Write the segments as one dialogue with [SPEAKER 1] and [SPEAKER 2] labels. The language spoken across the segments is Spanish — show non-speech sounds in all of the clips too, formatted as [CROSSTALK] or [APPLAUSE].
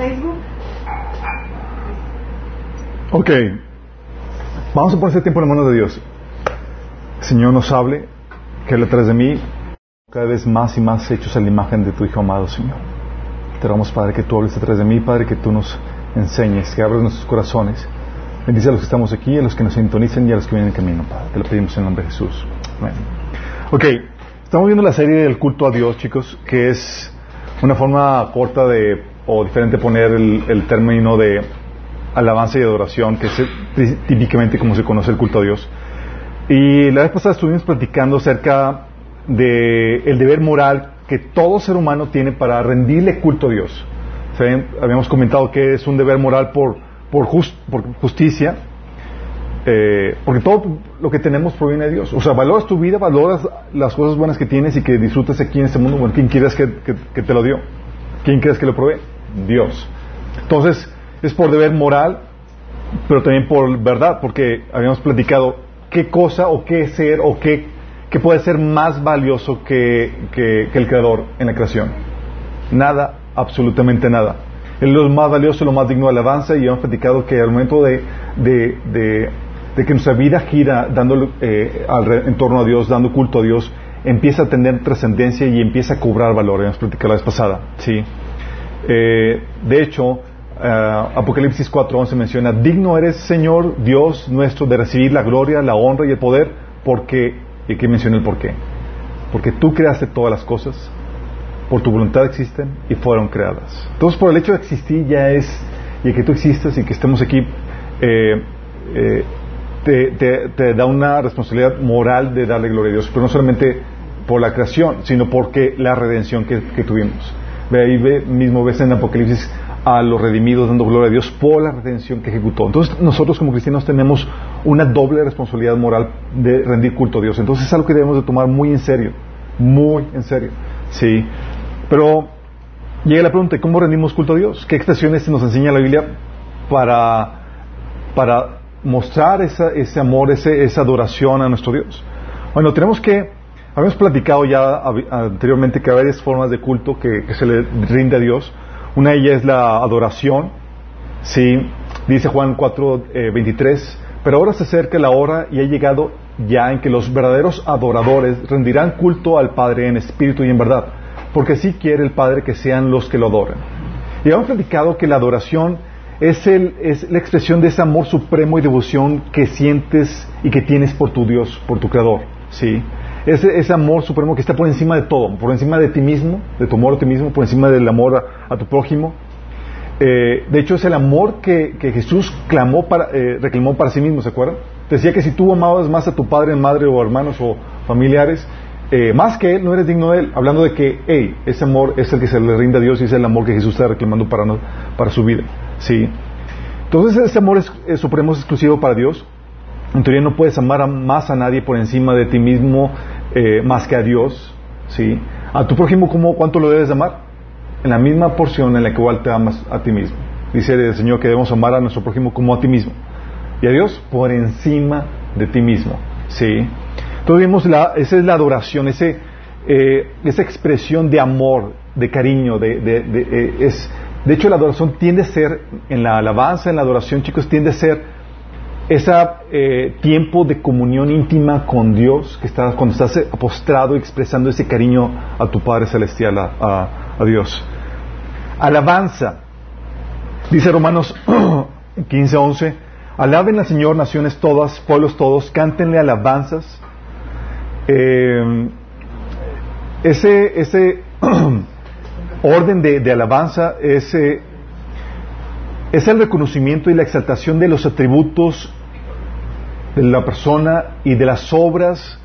[SPEAKER 1] Facebook.
[SPEAKER 2] Ok. Vamos a poner ese tiempo en manos de Dios. Señor nos hable, que Él atrás de mí, cada vez más y más hechos a la imagen de tu Hijo amado, Señor. Te rogamos, Padre, que tú hables detrás de mí, Padre, que tú nos enseñes, que abras nuestros corazones. Bendice a los que estamos aquí, a los que nos sintonicen y a los que vienen en camino, Padre. Te lo pedimos en el nombre de Jesús. Amén. Ok, estamos viendo la serie del culto a Dios, chicos, que es una forma corta de, o diferente poner el, término de alabanza y adoración, que es típicamente como se conoce el culto a Dios. Y la vez pasada estuvimos platicando acerca de el deber moral que todo ser humano tiene para rendirle culto a Dios. ¿Saben? Habíamos comentado que es un deber moral por, por, por justicia, eh, porque todo lo que tenemos proviene de Dios. O sea, valoras tu vida, valoras las cosas buenas que tienes y que disfrutas aquí en este mundo. Bueno, ¿quién quieres que, que te lo dio? ¿Quién crees que lo provee? Dios. Entonces, es por deber moral, pero también por verdad, porque habíamos platicado qué cosa o qué ser o qué, puede ser más valioso que, que, el Creador en la creación. Nada, absolutamente nada. Es lo más valioso, lo más digno de alabanza y hemos platicado que al momento de, de, de, que nuestra vida gira dando, eh, en torno a Dios, dando culto a Dios, empieza a tener trascendencia y empieza a cobrar valor. Hemos platicado la vez pasada. ¿sí? Eh, de hecho, uh, Apocalipsis 4.11 menciona, digno eres Señor Dios nuestro de recibir la gloria, la honra y el poder, porque, y aquí menciona el por qué, porque tú creaste todas las cosas, por tu voluntad existen y fueron creadas. Entonces, por el hecho de existir ya es, y que tú existas y que estemos aquí, eh, te, da una responsabilidad moral de darle gloria a Dios, pero no solamente por la creación, sino porque la redención que, tuvimos. Ve ahí ve, mismo ves en Apocalipsis a los redimidos dando gloria a Dios por la redención que ejecutó. Entonces nosotros como cristianos tenemos una doble responsabilidad moral de rendir culto a Dios. Entonces es algo que debemos de tomar muy en serio, muy en serio. Sí. Pero llega la pregunta, ¿cómo rendimos culto a Dios? ¿Qué expresiones nos enseña la Biblia para, para mostrar ese amor, esa adoración a nuestro Dios? Bueno, tenemos que, habíamos platicado ya anteriormente que hay varias formas de culto que, se le rinde a Dios. Una de ellas es la adoración. Sí, dice Juan 4, 23. Eh, Pero ahora se acerca la hora y ha llegado ya en que los verdaderos adoradores rendirán culto al Padre en espíritu y en verdad, porque así quiere el Padre que sean los que lo adoren. Y hemos platicado que la adoración es, el, es la expresión de ese amor supremo y devoción que sientes y que tienes por tu Dios, por tu Creador. ¿sí? Ese, amor supremo que está por encima de todo, por encima de ti mismo, de tu amor a ti mismo, por encima del amor a, tu prójimo. Eh, de hecho, es el amor que, Jesús clamó para, eh, reclamó para sí mismo, ¿se acuerdan? Decía que si tú amabas más a tu padre, madre o hermanos o familiares, eh, más que él, no eres digno de él. Hablando de que, hey, ese amor es el que se le rinde a Dios y es el amor que Jesús está reclamando para, para su vida. ¿sí? Entonces, ese amor es, supremo, es exclusivo para Dios. En teoría no puedes amar más a nadie por encima de ti mismo eh, más que a Dios. ¿sí? A tu prójimo, ¿cómo, ¿cuánto lo debes amar? En la misma porción en la que igual te amas a ti mismo. Dice el Señor que debemos amar a nuestro prójimo como a ti mismo. Y a Dios por encima de ti mismo. ¿sí? Entonces vemos la, esa es la adoración, ese, eh, esa expresión de amor, de cariño, de, de, de, eh, es, de hecho la adoración tiende a ser, en la alabanza, en la adoración, chicos, tiende a ser ese eh, tiempo de comunión íntima con Dios, que estás, cuando estás postrado expresando ese cariño a tu Padre Celestial, a, Dios. Alabanza. Dice Romanos [CLEARS THROAT] 15, 11, alaben al Señor naciones todas, pueblos todos, cántenle alabanzas. Eh, ese ese [CLEARS THROAT] orden de, alabanza es, es el reconocimiento y la exaltación de los atributos de la persona y de las obras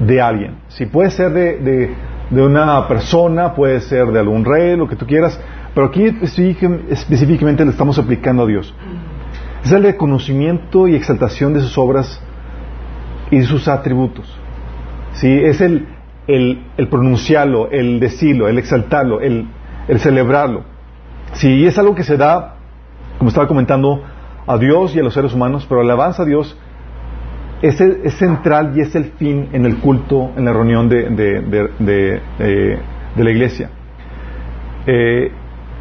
[SPEAKER 2] de alguien. Si puede ser de, de, una persona, puede ser de algún rey, lo que tú quieras, pero aquí específicamente le estamos aplicando a Dios. Es el reconocimiento y exaltación de sus obras y de sus atributos. ¿Sí? Es el, el, pronunciarlo, el decirlo, el exaltarlo, el, el celebrarlo. Sí, es algo que se da, como estaba comentando, a Dios y a los seres humanos, pero alabanza a Dios es, es, central y es el fin en el culto, en la reunión de, de, de, de la iglesia. Eh,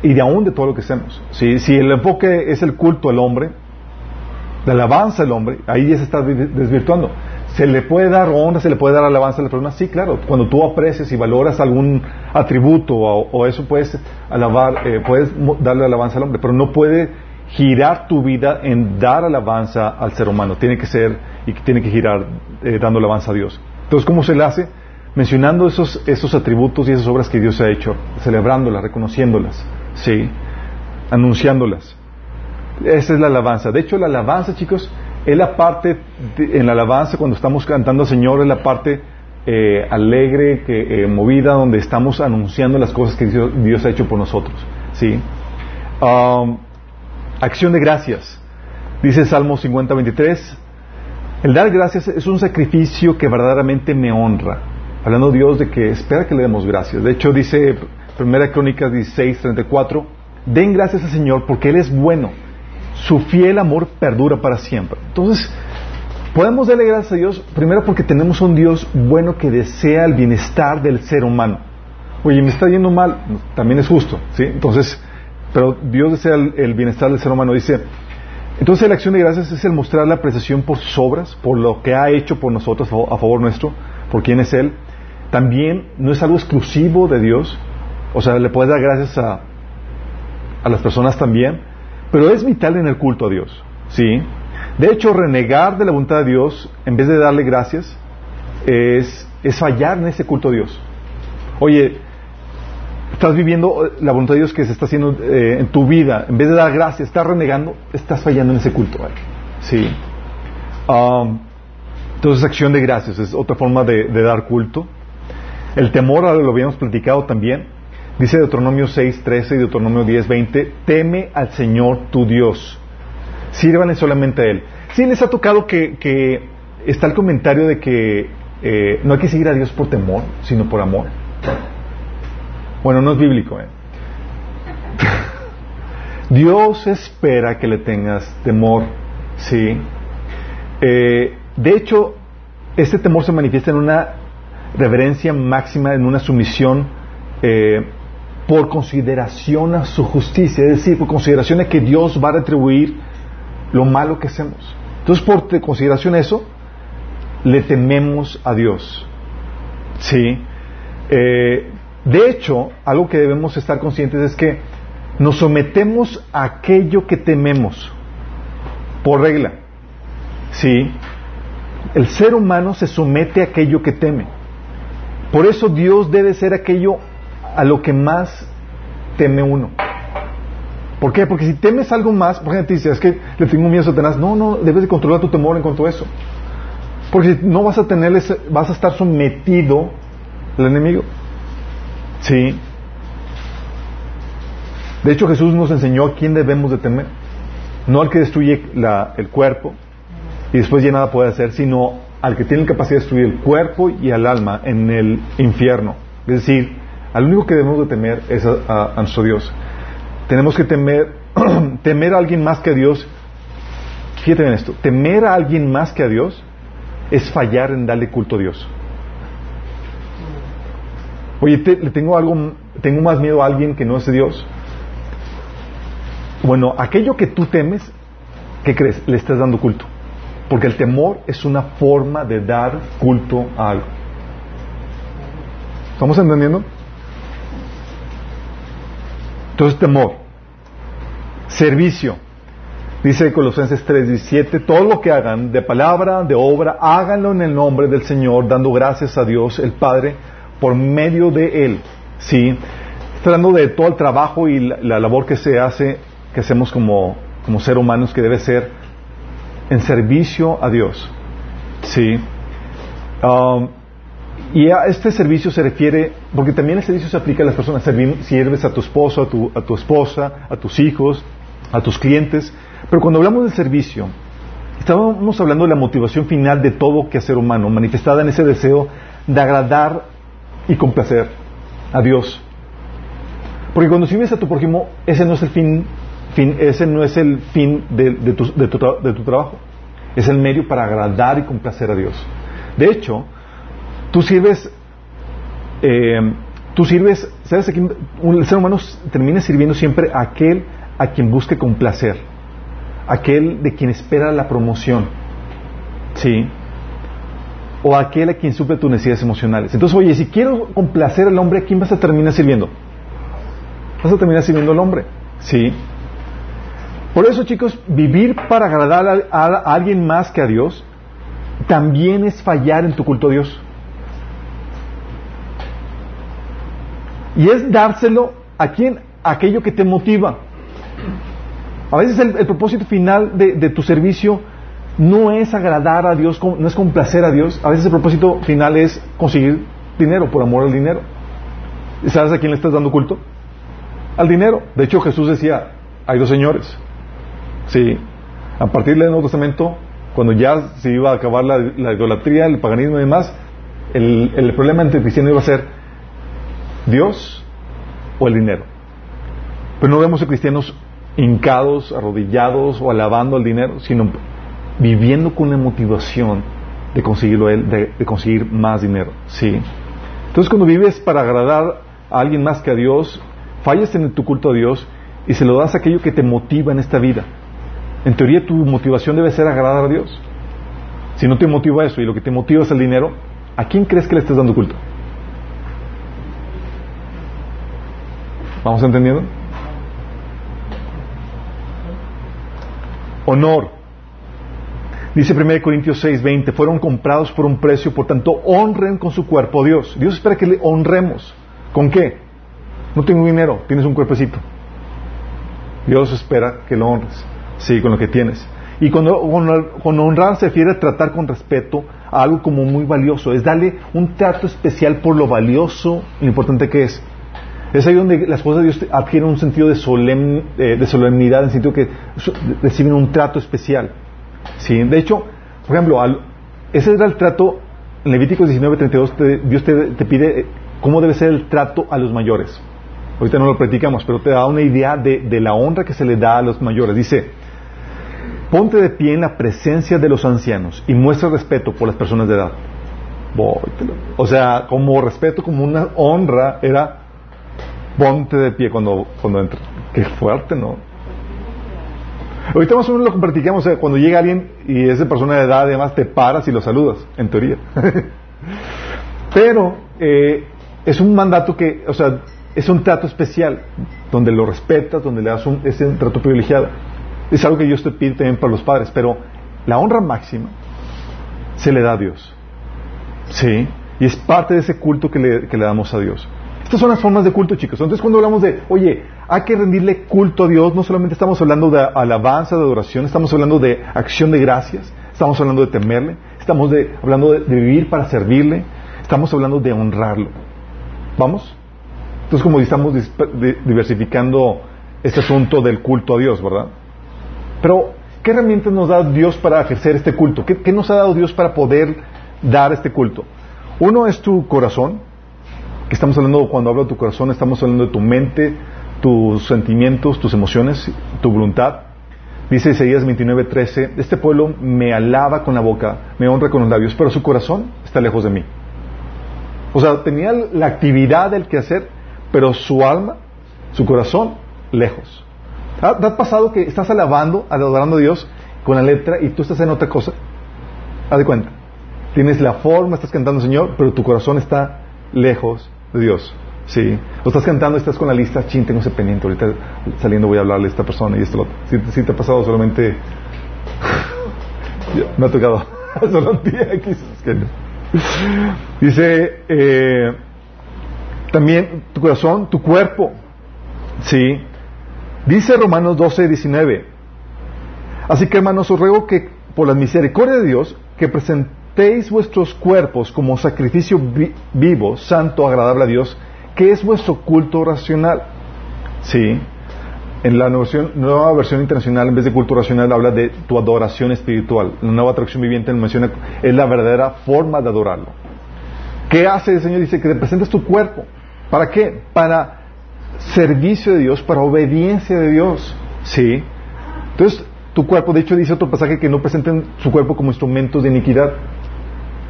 [SPEAKER 2] y de aún de todo lo que hacemos. Si, si el enfoque es el culto al hombre, la alabanza al hombre, ahí ya se está desvirtuando. ¿Se le puede dar honra, se le puede dar alabanza a las personas? Sí, claro. Cuando tú aprecias y valoras algún atributo o, eso puedes alabar, eh, puedes darle alabanza al hombre, pero no puede girar tu vida en dar alabanza al ser humano. Tiene que ser y tiene que girar eh, dando alabanza a Dios. Entonces, ¿cómo se le hace? Mencionando esos, esos atributos y esas obras que Dios ha hecho, celebrándolas, reconociéndolas, ¿sí? Anunciándolas. Esa es la alabanza. De hecho, la alabanza, chicos, es la parte, en la alabanza, cuando estamos cantando al Señor, es la parte eh, alegre, que, eh, movida, donde estamos anunciando las cosas que Dios, ha hecho por nosotros. ¿sí? Um, acción de gracias. Dice Salmo 50, 23. El dar gracias es un sacrificio que verdaderamente me honra. Hablando Dios de que espera que le demos gracias. De hecho, dice Primera Crónicas 16, 34. Den gracias al Señor porque Él es bueno su fiel amor perdura para siempre. Entonces, podemos darle gracias a Dios primero porque tenemos un Dios bueno que desea el bienestar del ser humano. Oye, me está yendo mal, también es justo, ¿sí? Entonces, pero Dios desea el, bienestar del ser humano. Dice, entonces la acción de gracias es el mostrar la apreciación por sus obras, por lo que ha hecho por nosotros a favor nuestro, por quién es Él. También no es algo exclusivo de Dios, o sea, le puedes dar gracias a, a las personas también, pero es vital en el culto a Dios. ¿sí? De hecho, renegar de la voluntad de Dios en vez de darle gracias es, es fallar en ese culto a Dios. Oye, estás viviendo la voluntad de Dios que se está haciendo eh, en tu vida, en vez de dar gracias, estás renegando, estás fallando en ese culto. Sí. Um, entonces, acción de gracias es otra forma de, dar culto. El temor, lo habíamos platicado también. Dice Deuteronomio 6, 13 y Deuteronomio 10, 20, teme al Señor tu Dios. Sírvanle solamente a Él. Sí les ha tocado que, está el comentario de que eh, no hay que seguir a Dios por temor, sino por amor. Bueno, no es bíblico. ¿eh? Dios espera que le tengas temor, ¿sí? Eh, de hecho, este temor se manifiesta en una reverencia máxima, en una sumisión eh, por consideración a su justicia, es decir, por consideración a que Dios va a retribuir lo malo que hacemos. Entonces, por consideración a eso, le tememos a Dios. ¿Sí? Eh, de hecho, algo que debemos estar conscientes es que nos sometemos a aquello que tememos, por regla. ¿Sí? El ser humano se somete a aquello que teme. Por eso Dios debe ser aquello a lo que más teme uno. ¿Por qué? Porque si temes algo más, por ejemplo, dices, es que le tengo miedo a Satanás. No, no, debes de controlar tu temor en cuanto a eso. Porque no vas a tener ese, vas a estar sometido al enemigo. Sí. De hecho, Jesús nos enseñó a quién debemos de temer. No al que destruye el cuerpo y después ya nada puede hacer, sino al que tiene la capacidad de destruir el cuerpo y el alma en el infierno. Es decir, al único que debemos de temer es a, nuestro Dios. Tenemos que temer, [CLEARS THROAT] temer a alguien más que a Dios. Fíjate en esto, temer a alguien más que a Dios es fallar en darle culto a Dios. Oye, le tengo algo, tengo más miedo a alguien que no es Dios. Bueno, aquello que tú temes, ¿qué crees? Le estás dando culto. Porque el temor es una forma de dar culto a algo. ¿Estamos entendiendo? Entonces, temor. Servicio. Dice Colosenses 3:17, todo lo que hagan, de palabra, de obra, háganlo en el nombre del Señor, dando gracias a Dios el Padre por medio de Él. ¿Sí? Hablando de todo el trabajo y la, labor que se hace, que hacemos como, como ser humanos, que debe ser en servicio a Dios. ¿Sí? Um, y a este servicio se refiere, porque también el servicio se aplica a las personas. Sirves a tu esposo, a tu, a tu esposa, a tus hijos, a tus clientes. Pero cuando hablamos del servicio, estábamos hablando de la motivación final de todo que ser humano, manifestada en ese deseo de agradar y complacer a Dios. Porque cuando sirves a tu prójimo, ese no es el fin, fin ese no es el fin de, tu, de, tu, de tu trabajo. Es el medio para agradar y complacer a Dios. De hecho, Tú sirves, eh, Tú sirves, ¿sabes? El ser humano termina sirviendo siempre a aquel a quien busque complacer, aquel de quien espera la promoción, ¿sí? O aquel a quien suple tus necesidades emocionales. Entonces, oye, si quiero complacer al hombre, ¿a quién vas a terminar sirviendo? Vas a terminar sirviendo al hombre, ¿sí? Por eso, chicos, vivir para agradar a, a alguien más que a Dios también es fallar en tu culto a Dios. Y es dárselo a quien, aquello que te motiva. A veces el, propósito final de, tu servicio no es agradar a Dios, no es complacer a Dios. A veces el propósito final es conseguir dinero, por amor al dinero. ¿Y sabes a quién le estás dando culto? Al dinero. De hecho, Jesús decía, hay dos señores. Sí. A partir del Nuevo Testamento, cuando ya se iba a acabar la, idolatría, el paganismo y demás, el, el problema entre cristianos iba a ser Dios o el dinero. Pero no vemos a cristianos hincados, arrodillados o alabando al dinero, sino viviendo con la motivación de conseguirlo él, de, conseguir más dinero. Sí. Entonces cuando vives para agradar a alguien más que a Dios, fallas en tu culto a Dios y se lo das a aquello que te motiva en esta vida. En teoría tu motivación debe ser agradar a Dios. Si no te motiva eso y lo que te motiva es el dinero, ¿a quién crees que le estés dando culto? ¿Vamos entendiendo? Honor. Dice 1 Corintios 6:20, fueron comprados por un precio, por tanto honren con su cuerpo a Dios. Dios espera que le honremos. ¿Con qué? No tengo dinero, tienes un cuerpecito. Dios espera que lo honres. Sí, con lo que tienes. Y cuando, honrar se refiere a tratar con respeto a algo como muy valioso, es darle un trato especial por lo valioso y importante que es. Es ahí donde las cosas de Dios adquieren un sentido de, eh, de solemnidad, en el sentido que reciben un trato especial. ¿Sí? De hecho, por ejemplo, ese era el trato, en Levíticos 19:32, Dios te, pide eh, cómo debe ser el trato a los mayores. Ahorita no lo platicamos, pero te da una idea de, de la honra que se le da a los mayores. Dice, ponte de pie en la presencia de los ancianos y muestra respeto por las personas de edad. O sea, como respeto, como una honra, era ponte de pie cuando, cuando entra. Qué fuerte, ¿no? Ahorita más o menos lo practicamos, cuando llega alguien y es persona de edad, además te paras y lo saludas, en teoría. [LAUGHS] Pero eh, es un mandato que, o sea, es un trato especial, donde lo respetas, donde le das un, ese trato privilegiado. Es algo que Dios te pide también para los padres, pero la honra máxima se le da a Dios. ¿Sí? Y es parte de ese culto que le, que le damos a Dios. Estas son las formas de culto, chicos. Entonces, cuando hablamos de, oye, hay que rendirle culto a Dios, no solamente estamos hablando de alabanza, de adoración, estamos hablando de acción de gracias, estamos hablando de temerle, estamos hablando de, vivir para servirle, estamos hablando de honrarlo. ¿Vamos? Entonces, como estamos diversificando este asunto del culto a Dios, ¿verdad? Pero, ¿qué herramientas nos da Dios para ejercer este culto? ¿Qué, qué nos ha dado Dios para poder dar este culto? Uno es tu corazón, que estamos hablando cuando hablo de tu corazón, estamos hablando de tu mente, tus sentimientos, tus emociones, tu voluntad. Dice Isaías 29:13, este pueblo me alaba con la boca, me honra con los labios, pero su corazón está lejos de mí. O sea, tenía la actividad del quehacer, pero su alma, su corazón, lejos. ¿Te ha pasado que estás alabando, adorando a Dios con la letra y tú estás en otra cosa? Haz de cuenta. Tienes la forma, estás cantando Señor, pero tu corazón está lejos de Dios. Sí. O estás cantando estás con la lista, chin, tengo ese pendiente, ahorita saliendo voy a hablarle a esta persona y esto lo Si, te ha pasado solamente... [LAUGHS] me ha tocado. [LAUGHS] Solo Dice, eh, también tu corazón, tu cuerpo. Sí. Dice Romanos 12, 19. Así que hermanos, os ruego que por la misericordia de Dios, que presenten Teis vuestros cuerpos como sacrificio vivo, santo, agradable a Dios, que es vuestro culto racional. Sí. En la nueva versión internacional, en vez de culto racional, habla de tu adoración espiritual. La nueva traducción viviente menciona es la verdadera forma de adorarlo. ¿Qué hace el Señor? Dice que te presentes tu cuerpo. ¿Para qué? Para servicio de Dios, para obediencia de Dios. Sí. Entonces, tu cuerpo, de hecho, dice otro pasaje que no presenten su cuerpo como instrumentos de iniquidad,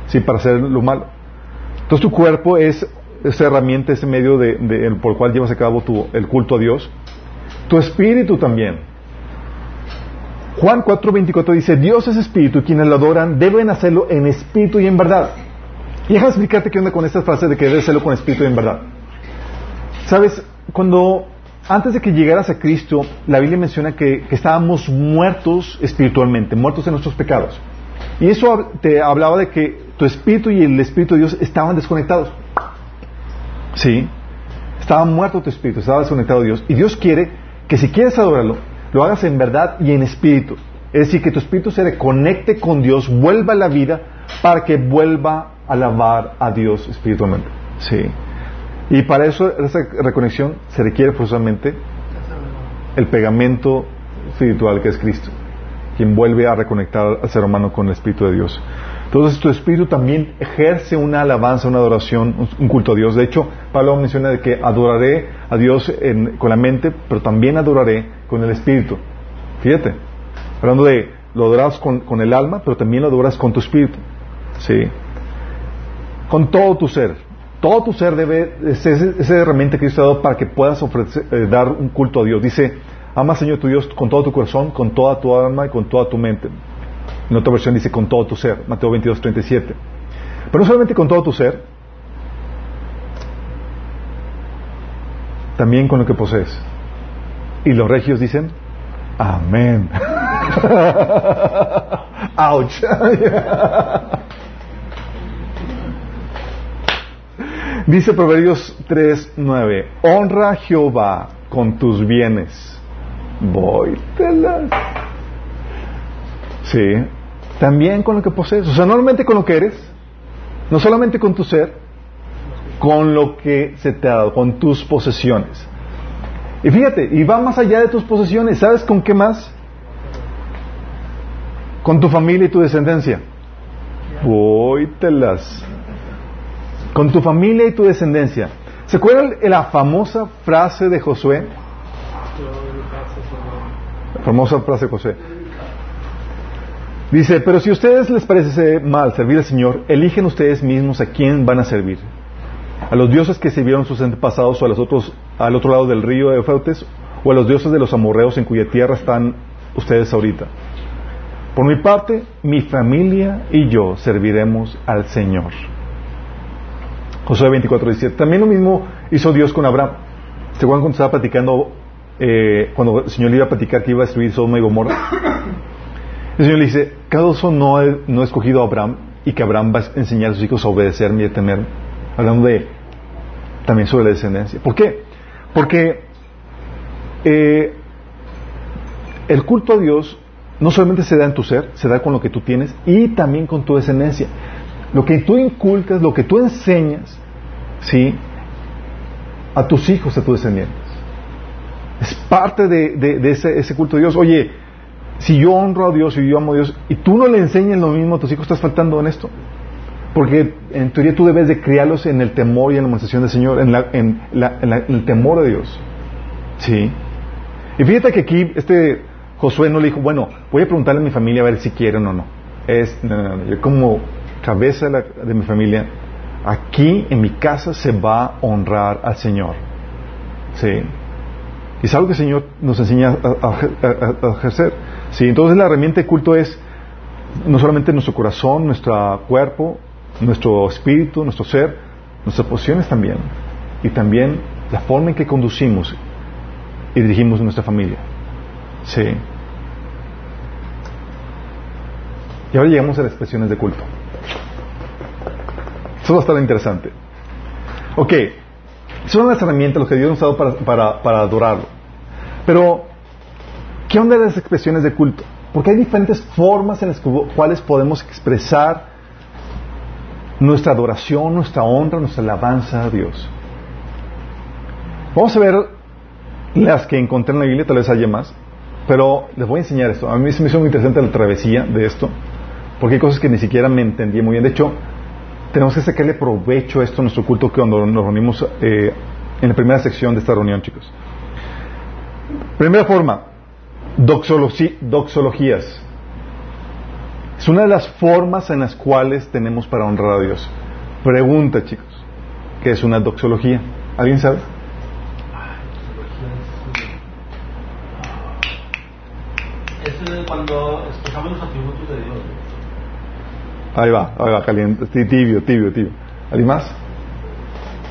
[SPEAKER 2] sí, para hacer lo malo. Entonces tu cuerpo es esa herramienta, ese medio de, por el cual llevas a cabo tu, el culto a Dios, tu espíritu también. Juan 4:24 dice, Dios es espíritu y quienes lo adoran deben hacerlo en espíritu y en verdad. Y déjame explicarte qué onda con esta frase de que debes hacerlo con espíritu y en verdad. Sabes, cuando antes de que llegaras a Cristo, la Biblia menciona que, estábamos muertos espiritualmente, muertos en nuestros pecados. Y eso te hablaba de que tu espíritu y el espíritu de Dios estaban desconectados. Sí, estaba muerto tu espíritu, estaba desconectado de Dios. Y Dios quiere que si quieres adorarlo, lo hagas en verdad y en espíritu. Es decir, que tu espíritu se reconecte con Dios, vuelva a la vida para que vuelva a alabar a Dios espiritualmente. Sí. Y para eso, esa reconexión, se requiere forzosamente el pegamento espiritual que es Cristo, quien vuelve a reconectar al ser humano con el Espíritu de Dios. Entonces tu espíritu también ejerce una alabanza, una adoración, un culto a Dios. De hecho, Pablo menciona de que adoraré a Dios con la mente, pero también adoraré con el espíritu. Fíjate, hablando de lo adoras con, con el alma, pero también lo adoras con tu espíritu. ¿Sí? Con todo tu ser. Todo tu ser debe ser esa herramienta que Dios te ha dado para que puedas ofrecer, eh, dar un culto a Dios. Dice, ama Señor tu Dios con todo tu corazón, con toda tu alma y con toda tu mente. En otra versión dice con todo tu ser, Mateo 22, 37. Pero no solamente con todo tu ser, también con lo que posees. Y los regios dicen, amén. [LAUGHS] Ouch. [LAUGHS] Dice Proverbios 3:9, honra a Jehová con tus bienes. Voytelas. Sí, también con lo que posees. O sea, normalmente con lo que eres, no solamente con tu ser, con lo que se te ha dado, con tus posesiones. Y fíjate, y va más allá de tus posesiones. ¿Sabes con qué más? Con tu familia y tu descendencia. Voytelas con tu familia y tu descendencia. ¿Se acuerdan la famosa frase de Josué? Famosa frase de Josué. Dice, pero si a ustedes les parece mal servir al Señor, eligen ustedes mismos a quién van a servir. A los dioses que sirvieron sus antepasados o a los otros, al otro lado del río de Eufrates, o a los dioses de los amorreos en cuya tierra están ustedes ahorita. Por mi parte, mi familia y yo serviremos al Señor. Josué 24, 17. También lo mismo hizo Dios con Abraham. ¿Se cuando estaba platicando, eh, cuando el Señor le iba a platicar que iba a destruir Sodoma y Gomorra? El Señor le dice, uno no no escogido a Abraham y que Abraham va a enseñar a sus hijos a obedecerme y a temerme. Hablando de también sobre la descendencia. ¿Por qué? Porque eh, el culto a Dios no solamente se da en tu ser, se da con lo que tú tienes y también con tu descendencia lo que tú inculcas, lo que tú enseñas, ¿sí? A tus hijos, a tus descendientes. Es parte de, ese, culto de Dios. Oye, si yo honro a Dios y yo amo a Dios y tú no le enseñas lo mismo a tus hijos, estás faltando en esto. Porque en teoría tú debes de criarlos en el temor y en la demostración del Señor, en, en, el temor de Dios. ¿Sí? Y fíjate que aquí este Josué no le dijo, bueno, voy a preguntarle a mi familia a ver si quieren o no. Es, no, no, yo como cabeza de, mi familia, aquí en mi casa se va a honrar al Señor. ¿Sí? Es algo que el Señor nos enseña a, ejercer. ¿Sí? Entonces la herramienta de culto es no solamente nuestro corazón, nuestro cuerpo, nuestro espíritu, nuestro ser, nuestras posiciones también. Y también la forma en que conducimos y dirigimos nuestra familia. Sí. Y ahora llegamos a las expresiones de culto. Eso va a estar interesante. Ok, son las herramientas, los que Dios nos ha dado para, adorarlo. Pero, ¿qué onda de las expresiones de culto? Porque hay diferentes formas en las cuales podemos expresar nuestra adoración, nuestra honra, nuestra alabanza a Dios. Vamos a ver las que encontré en la Biblia, tal vez haya más, pero les voy a enseñar esto. A mí se me hizo muy interesante la travesía de esto, porque hay cosas que ni siquiera me entendí muy bien. De hecho, tenemos que sacarle provecho a esto en nuestro culto cuando nos reunimos eh, en la primera sección de esta reunión, chicos. Primera forma, doxologías. Es una de las formas en las cuales tenemos para honrar a Dios. Pregunta, chicos. que es una doxología. ¿Alguien sabe?
[SPEAKER 1] Es cuando expresamos los atributos de Dios.
[SPEAKER 2] Ahí va, ahí va, caliente, tibio, tibio, tibio. ¿Alguien más?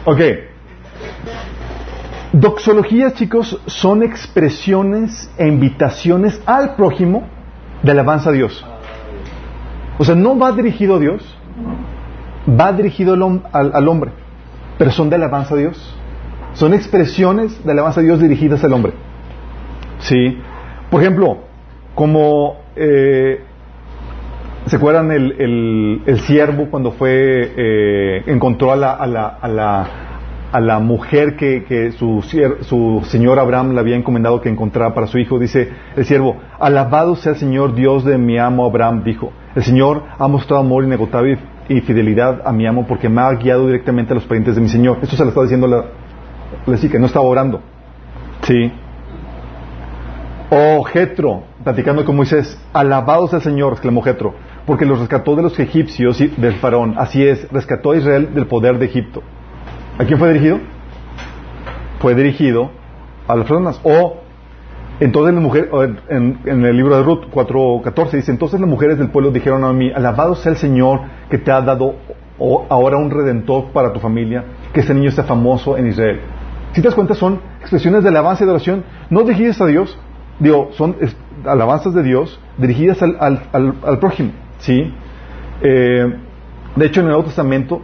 [SPEAKER 2] Ok. Doxologías, chicos, son expresiones e invitaciones al prójimo de alabanza a Dios. O sea, no va dirigido a Dios, va dirigido al, al, hombre, pero son de alabanza a Dios. Son expresiones de alabanza a Dios dirigidas al hombre. ¿Sí? Por ejemplo, como eh, ¿se acuerdan el, el, siervo cuando fue eh, encontró a la, a la, a la mujer que, su, su, señor Abraham le había encomendado que encontrara para su hijo? Dice el siervo, alabado sea el Señor Dios de mi amo Abraham, dijo. El Señor ha mostrado amor inagotable y fidelidad a mi amo porque me ha guiado directamente a los parientes de mi Señor. Esto se lo está diciendo la, la que no estaba orando. Sí. Oh, Jetro, platicando con Moisés, alabado sea el Señor, exclamó Jetro, porque los rescató de los egipcios y del faraón. Así es, rescató a Israel del poder de Egipto. ¿A quién fue dirigido? Fue dirigido a las personas. O entonces la mujer, en, el libro de Ruth 4.14 dice, entonces las mujeres del pueblo dijeron a mí, alabado sea el Señor que te ha dado ahora un redentor para tu familia, que ese niño sea famoso en Israel. Si te das cuenta, son expresiones de alabanza y de oración, no dirigidas a Dios, digo, son alabanzas de Dios dirigidas al, al, al, prójimo, ¿sí? Eh, de hecho, en el Nuevo Testamento,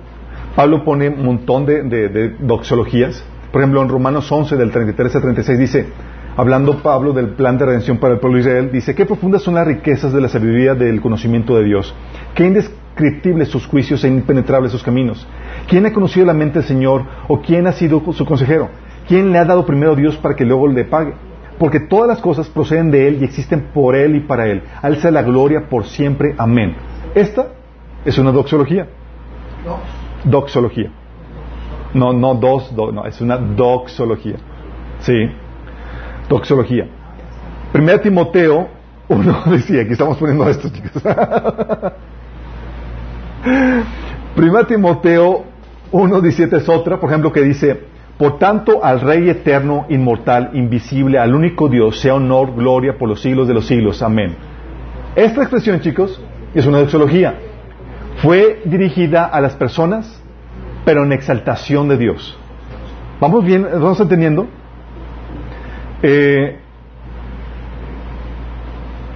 [SPEAKER 2] Pablo pone un montón de, doxologías. Por ejemplo, en Romanos 11, del 33 al 36, dice, hablando Pablo del plan de redención para el pueblo de Israel, dice, qué profundas son las riquezas de la sabiduría del conocimiento de Dios, qué indescriptibles sus juicios e impenetrables sus caminos. ¿Quién ha conocido la mente del Señor o quién ha sido su consejero? ¿Quién le ha dado primero Dios para que luego le pague? Porque todas las cosas proceden de Él y existen por Él y para Él. Al sea la gloria por siempre. Amén. Esta es una doxología. Doxología. No, no dos, no, es una doxología. Sí. Doxología. Primera Timoteo uno [LAUGHS] decía, aquí estamos poniendo esto, chicos. [LAUGHS] Primera Timoteo 1.17 es otra, por ejemplo, que dice, por tanto al Rey eterno, inmortal, invisible, al único Dios, sea honor, gloria por los siglos de los siglos. Amén. Esta expresión, chicos, es una doxología. Fue dirigida a las personas, pero en exaltación de Dios. ¿Vamos bien? ¿Vamos entendiendo? Eh,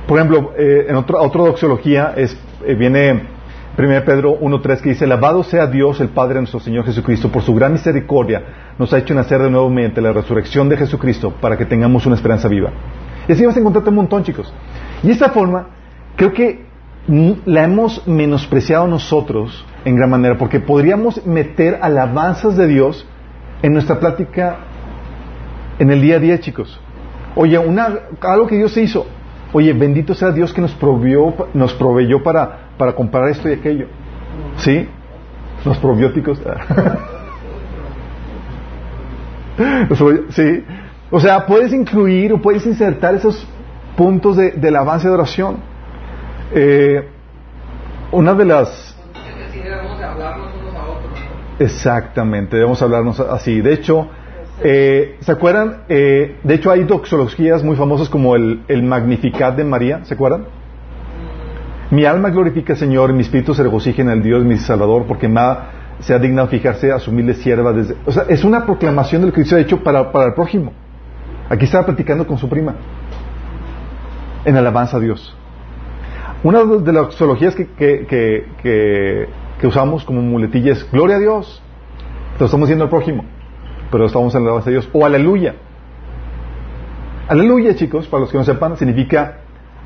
[SPEAKER 2] por ejemplo, eh, en otra, otra doxología es, eh, viene 1 Pedro 1.3 que dice, alabado sea Dios el Padre nuestro Señor Jesucristo, por su gran misericordia nos ha hecho nacer de nuevo mediante la resurrección de Jesucristo para que tengamos una esperanza viva. Y así vas a encontrarte un montón, chicos. Y esta forma, creo que la hemos menospreciado nosotros en gran manera, porque podríamos meter alabanzas de Dios en nuestra plática en el día a día, chicos. Oye, una, algo que Dios se hizo. Oye, bendito sea Dios que nos proveyó, nos proveyó para, para comprar esto y aquello. ¿Sí? Los probióticos. [LAUGHS] sí. O sea, puedes incluir o puedes insertar esos puntos de, del avance de oración. Eh, una de las... Exactamente, debemos hablarnos así. De hecho, eh, ¿Se acuerdan? Eh, de hecho, hay doxologías muy famosas como el, Magnificat de María, ¿se acuerdan? Mi alma glorifica al Señor, mi espíritu se regocija en el Dios, mi Salvador, porque nada se ha dignado fijarse a su humilde sierva. Desde... O sea, es una proclamación de lo que Cristo ha hecho para, para el prójimo. Aquí estaba platicando con su prima, en alabanza a Dios. Una de las doxologías que, que, que, usamos como muletilla es Gloria a Dios. Lo estamos diciendo al prójimo pero estamos en la base de Dios. O aleluya. Aleluya, chicos, para los que no sepan, significa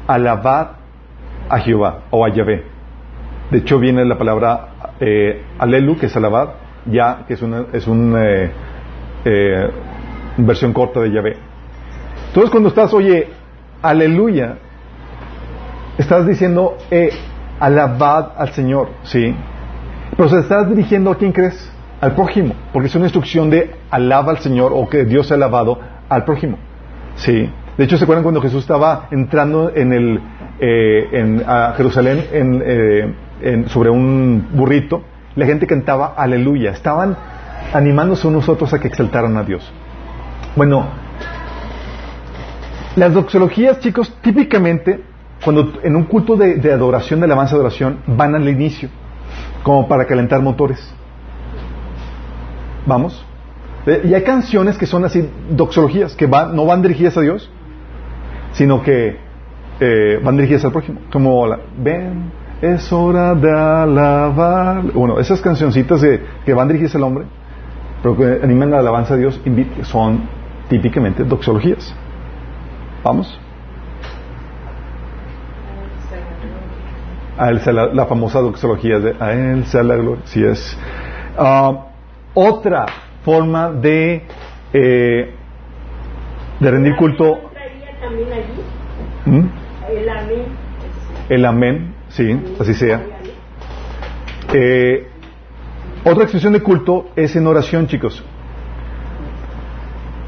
[SPEAKER 2] alabar a Jehová o a Yahvé. De hecho, viene la palabra eh, alelu, que es alabar, ya, que es una, es una eh, eh, versión corta de Yahvé. Entonces, cuando estás, oye, aleluya, estás diciendo, eh, alabad al Señor, ¿sí? Pero se estás dirigiendo a quién crees? al prójimo, porque es una instrucción de alaba al Señor o que Dios ha alabado al prójimo. Sí. De hecho, ¿se acuerdan cuando Jesús estaba entrando en el, eh, en, a Jerusalén en, eh, en, sobre un burrito? La gente cantaba aleluya. Estaban animándose unos otros a que exaltaran a Dios. Bueno, las doxologías, chicos, típicamente, cuando en un culto de, adoración, de alabanza de adoración, van al inicio, como para calentar motores. ¿Vamos? Eh, Y hay canciones que son así, doxologías, que van, no van dirigidas a Dios, sino que eh, van dirigidas al prójimo. Como la, ven, es hora de alabar. Bueno, esas cancioncitas de, que van dirigidas al hombre, pero que animan la alabanza a Dios, son típicamente doxologías. ¿Vamos? A él sea la, la famosa doxología de a él sea la gloria. Sí es. Ah, otra forma de, eh, de rendir culto.
[SPEAKER 3] traía también allí
[SPEAKER 2] ¿Mm?
[SPEAKER 3] el amén.
[SPEAKER 2] El amén, sí, así sea. Eh, otra expresión de culto es en oración, chicos.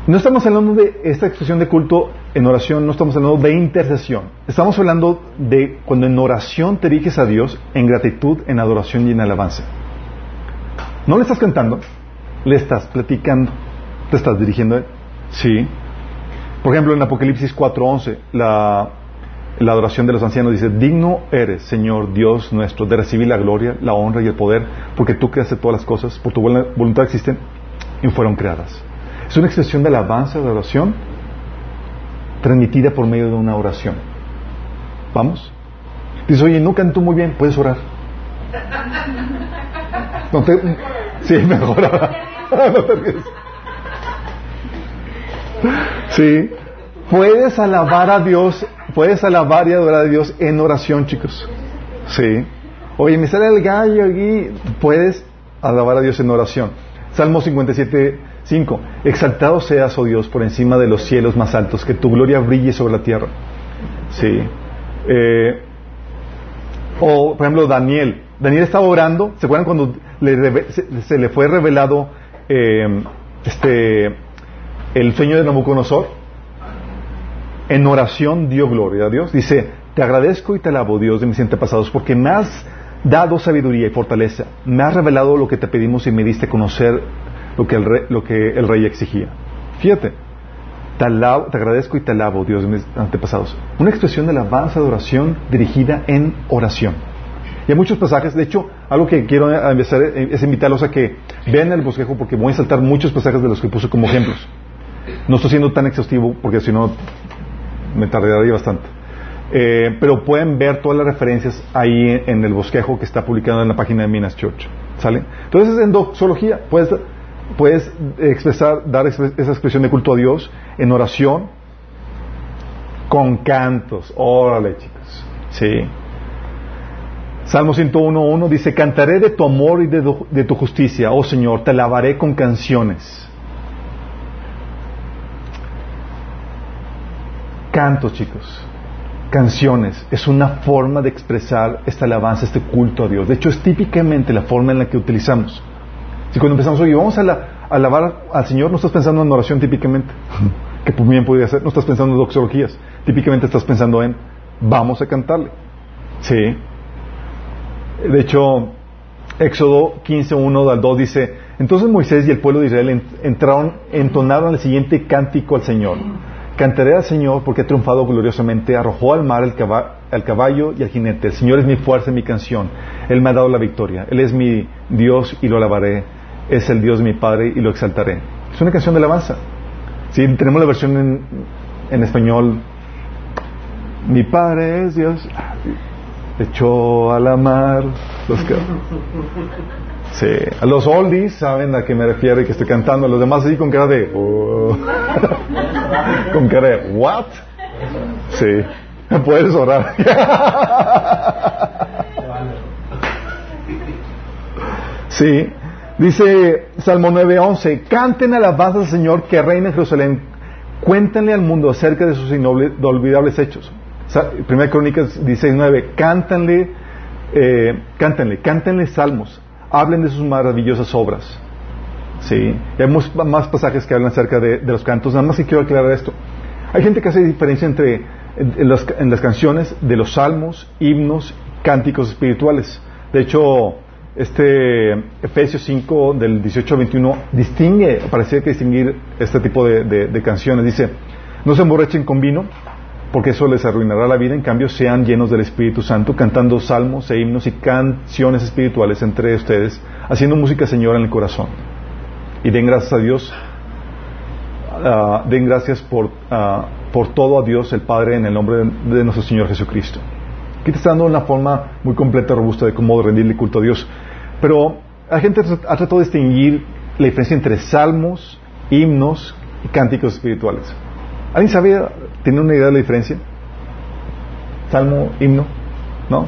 [SPEAKER 2] No estamos hablando de esta expresión de culto en oración, no estamos hablando de intercesión. Estamos hablando de cuando en oración te diriges a Dios en gratitud, en adoración y en alabanza. No le estás cantando, le estás platicando, te estás dirigiendo a Él. Sí. Por ejemplo, en Apocalipsis 4:11, la, la adoración de los ancianos dice, digno eres, Señor Dios nuestro, de recibir la gloria, la honra y el poder, porque tú creaste todas las cosas, por tu voluntad existen y fueron creadas. Es una expresión de alabanza, de oración, transmitida por medio de una oración. ¿Vamos? Dice, oye, no canto muy bien, puedes orar. Sí, mejor. [LAUGHS] No. Sí. Puedes alabar a Dios, puedes alabar y adorar a Dios en oración, chicos. Sí. Oye, me sale el gallo aquí. Puedes alabar a Dios en oración. Salmo 57, 5. Exaltado seas, oh Dios, por encima de los cielos más altos, que tu gloria brille sobre la tierra. Sí. Eh, o, por ejemplo, Daniel. Daniel estaba orando. ¿Se acuerdan cuando le se, se le fue revelado eh, este, el sueño de Nabucodonosor? En oración dio gloria a Dios. Dice, te agradezco y te alabo, Dios de mis antepasados, porque me has dado sabiduría y fortaleza. Me has revelado lo que te pedimos y me diste conocer lo que el rey, lo que el rey exigía. Fíjate, te, alabo- te agradezco y te alabo, Dios de mis antepasados. Una expresión de alabanza de oración dirigida en oración. Y hay muchos pasajes, de hecho, algo que quiero empezar es invitarlos a que vean el bosquejo porque voy a saltar muchos pasajes de los que puse como ejemplos. No estoy siendo tan exhaustivo porque si no me tardaría bastante. Eh, pero pueden ver todas las referencias ahí en el bosquejo que está publicado en la página de Minas Church. ¿Sale? Entonces, en doxología, puedes, puedes expresar, dar esa expresión de culto a Dios en oración, con cantos. Órale, chicos. Sí. Salmo 101.1 dice, cantaré de tu amor y de, de tu justicia, oh Señor, te alabaré con canciones. Cantos, chicos. Canciones. Es una forma de expresar esta alabanza, este culto a Dios. De hecho, es típicamente la forma en la que utilizamos. Si cuando empezamos, oye, vamos a, la- a alabar al Señor, no estás pensando en oración típicamente, que bien podría ser, no estás pensando en doxologías, típicamente estás pensando en, vamos a cantarle. Sí. De hecho, Éxodo 15, 1 al 2 dice, entonces Moisés y el pueblo de Israel en- entraron, entonaron el siguiente cántico al Señor. Cantaré al Señor porque ha triunfado gloriosamente, arrojó al mar el caba- al caballo y al jinete. El Señor es mi fuerza y mi canción. Él me ha dado la victoria. Él es mi Dios y lo alabaré. Es el Dios mi Padre y lo exaltaré. Es una canción de alabanza. Sí, tenemos la versión en, en español. Mi Padre es Dios. Echó a la mar los ca- Sí, a los oldies saben a qué me refiero y que estoy cantando, a los demás así con cara de "Oh". [LAUGHS] con cara de what? Sí, puedes orar. [LAUGHS] sí, dice Salmo 9:11, canten alabanzas al Señor que reina en Jerusalén, cuéntenle al mundo acerca de sus inolvidables hechos. Primera Crónicas 16:9, cántanle, eh, cántenle, cántenle salmos, hablen de sus maravillosas obras. Sí, y hay más pasajes que hablan acerca de, los cantos. Nada más que quiero aclarar esto. Hay gente que hace diferencia entre en, en las, en las canciones de los salmos, himnos, cánticos espirituales. De hecho, este Efesios 5 del 18 al 21 distingue, parecía que distinguir este tipo de, canciones. Dice, no se emborrachen con vino, porque eso les arruinará la vida. En cambio, sean llenos del Espíritu Santo, cantando salmos e himnos y canciones espirituales entre ustedes, haciendo música Señor en el corazón. Y den gracias a Dios, ah, den gracias por, ah, por todo a Dios el Padre en el nombre de, nuestro Señor Jesucristo. Aquí te está dando una forma muy completa, robusta de cómo rendirle culto a Dios. Pero la gente ha tratado de distinguir la diferencia entre salmos, himnos y cánticos espirituales. ¿Alguien sabía, tiene una idea de la diferencia? Salmo, himno, ¿no?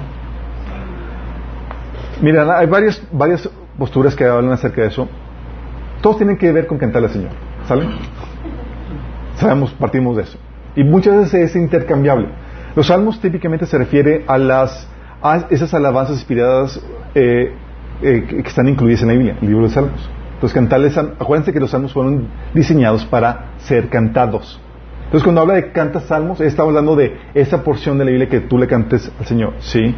[SPEAKER 2] Mira, hay varias, varias posturas que hablan acerca de eso. Todos tienen que ver con cantar al Señor, ¿sale? Sabemos, partimos de eso. Y muchas veces es intercambiable. Los salmos típicamente se refiere a las a esas alabanzas inspiradas eh, eh, que están incluidas en la Biblia, el libro de Salmos. Entonces, cantarles, acuérdense que los salmos fueron diseñados para ser cantados. Entonces, cuando habla de cantas salmos, está hablando de esa porción de la Biblia que tú le cantes al Señor, ¿sí?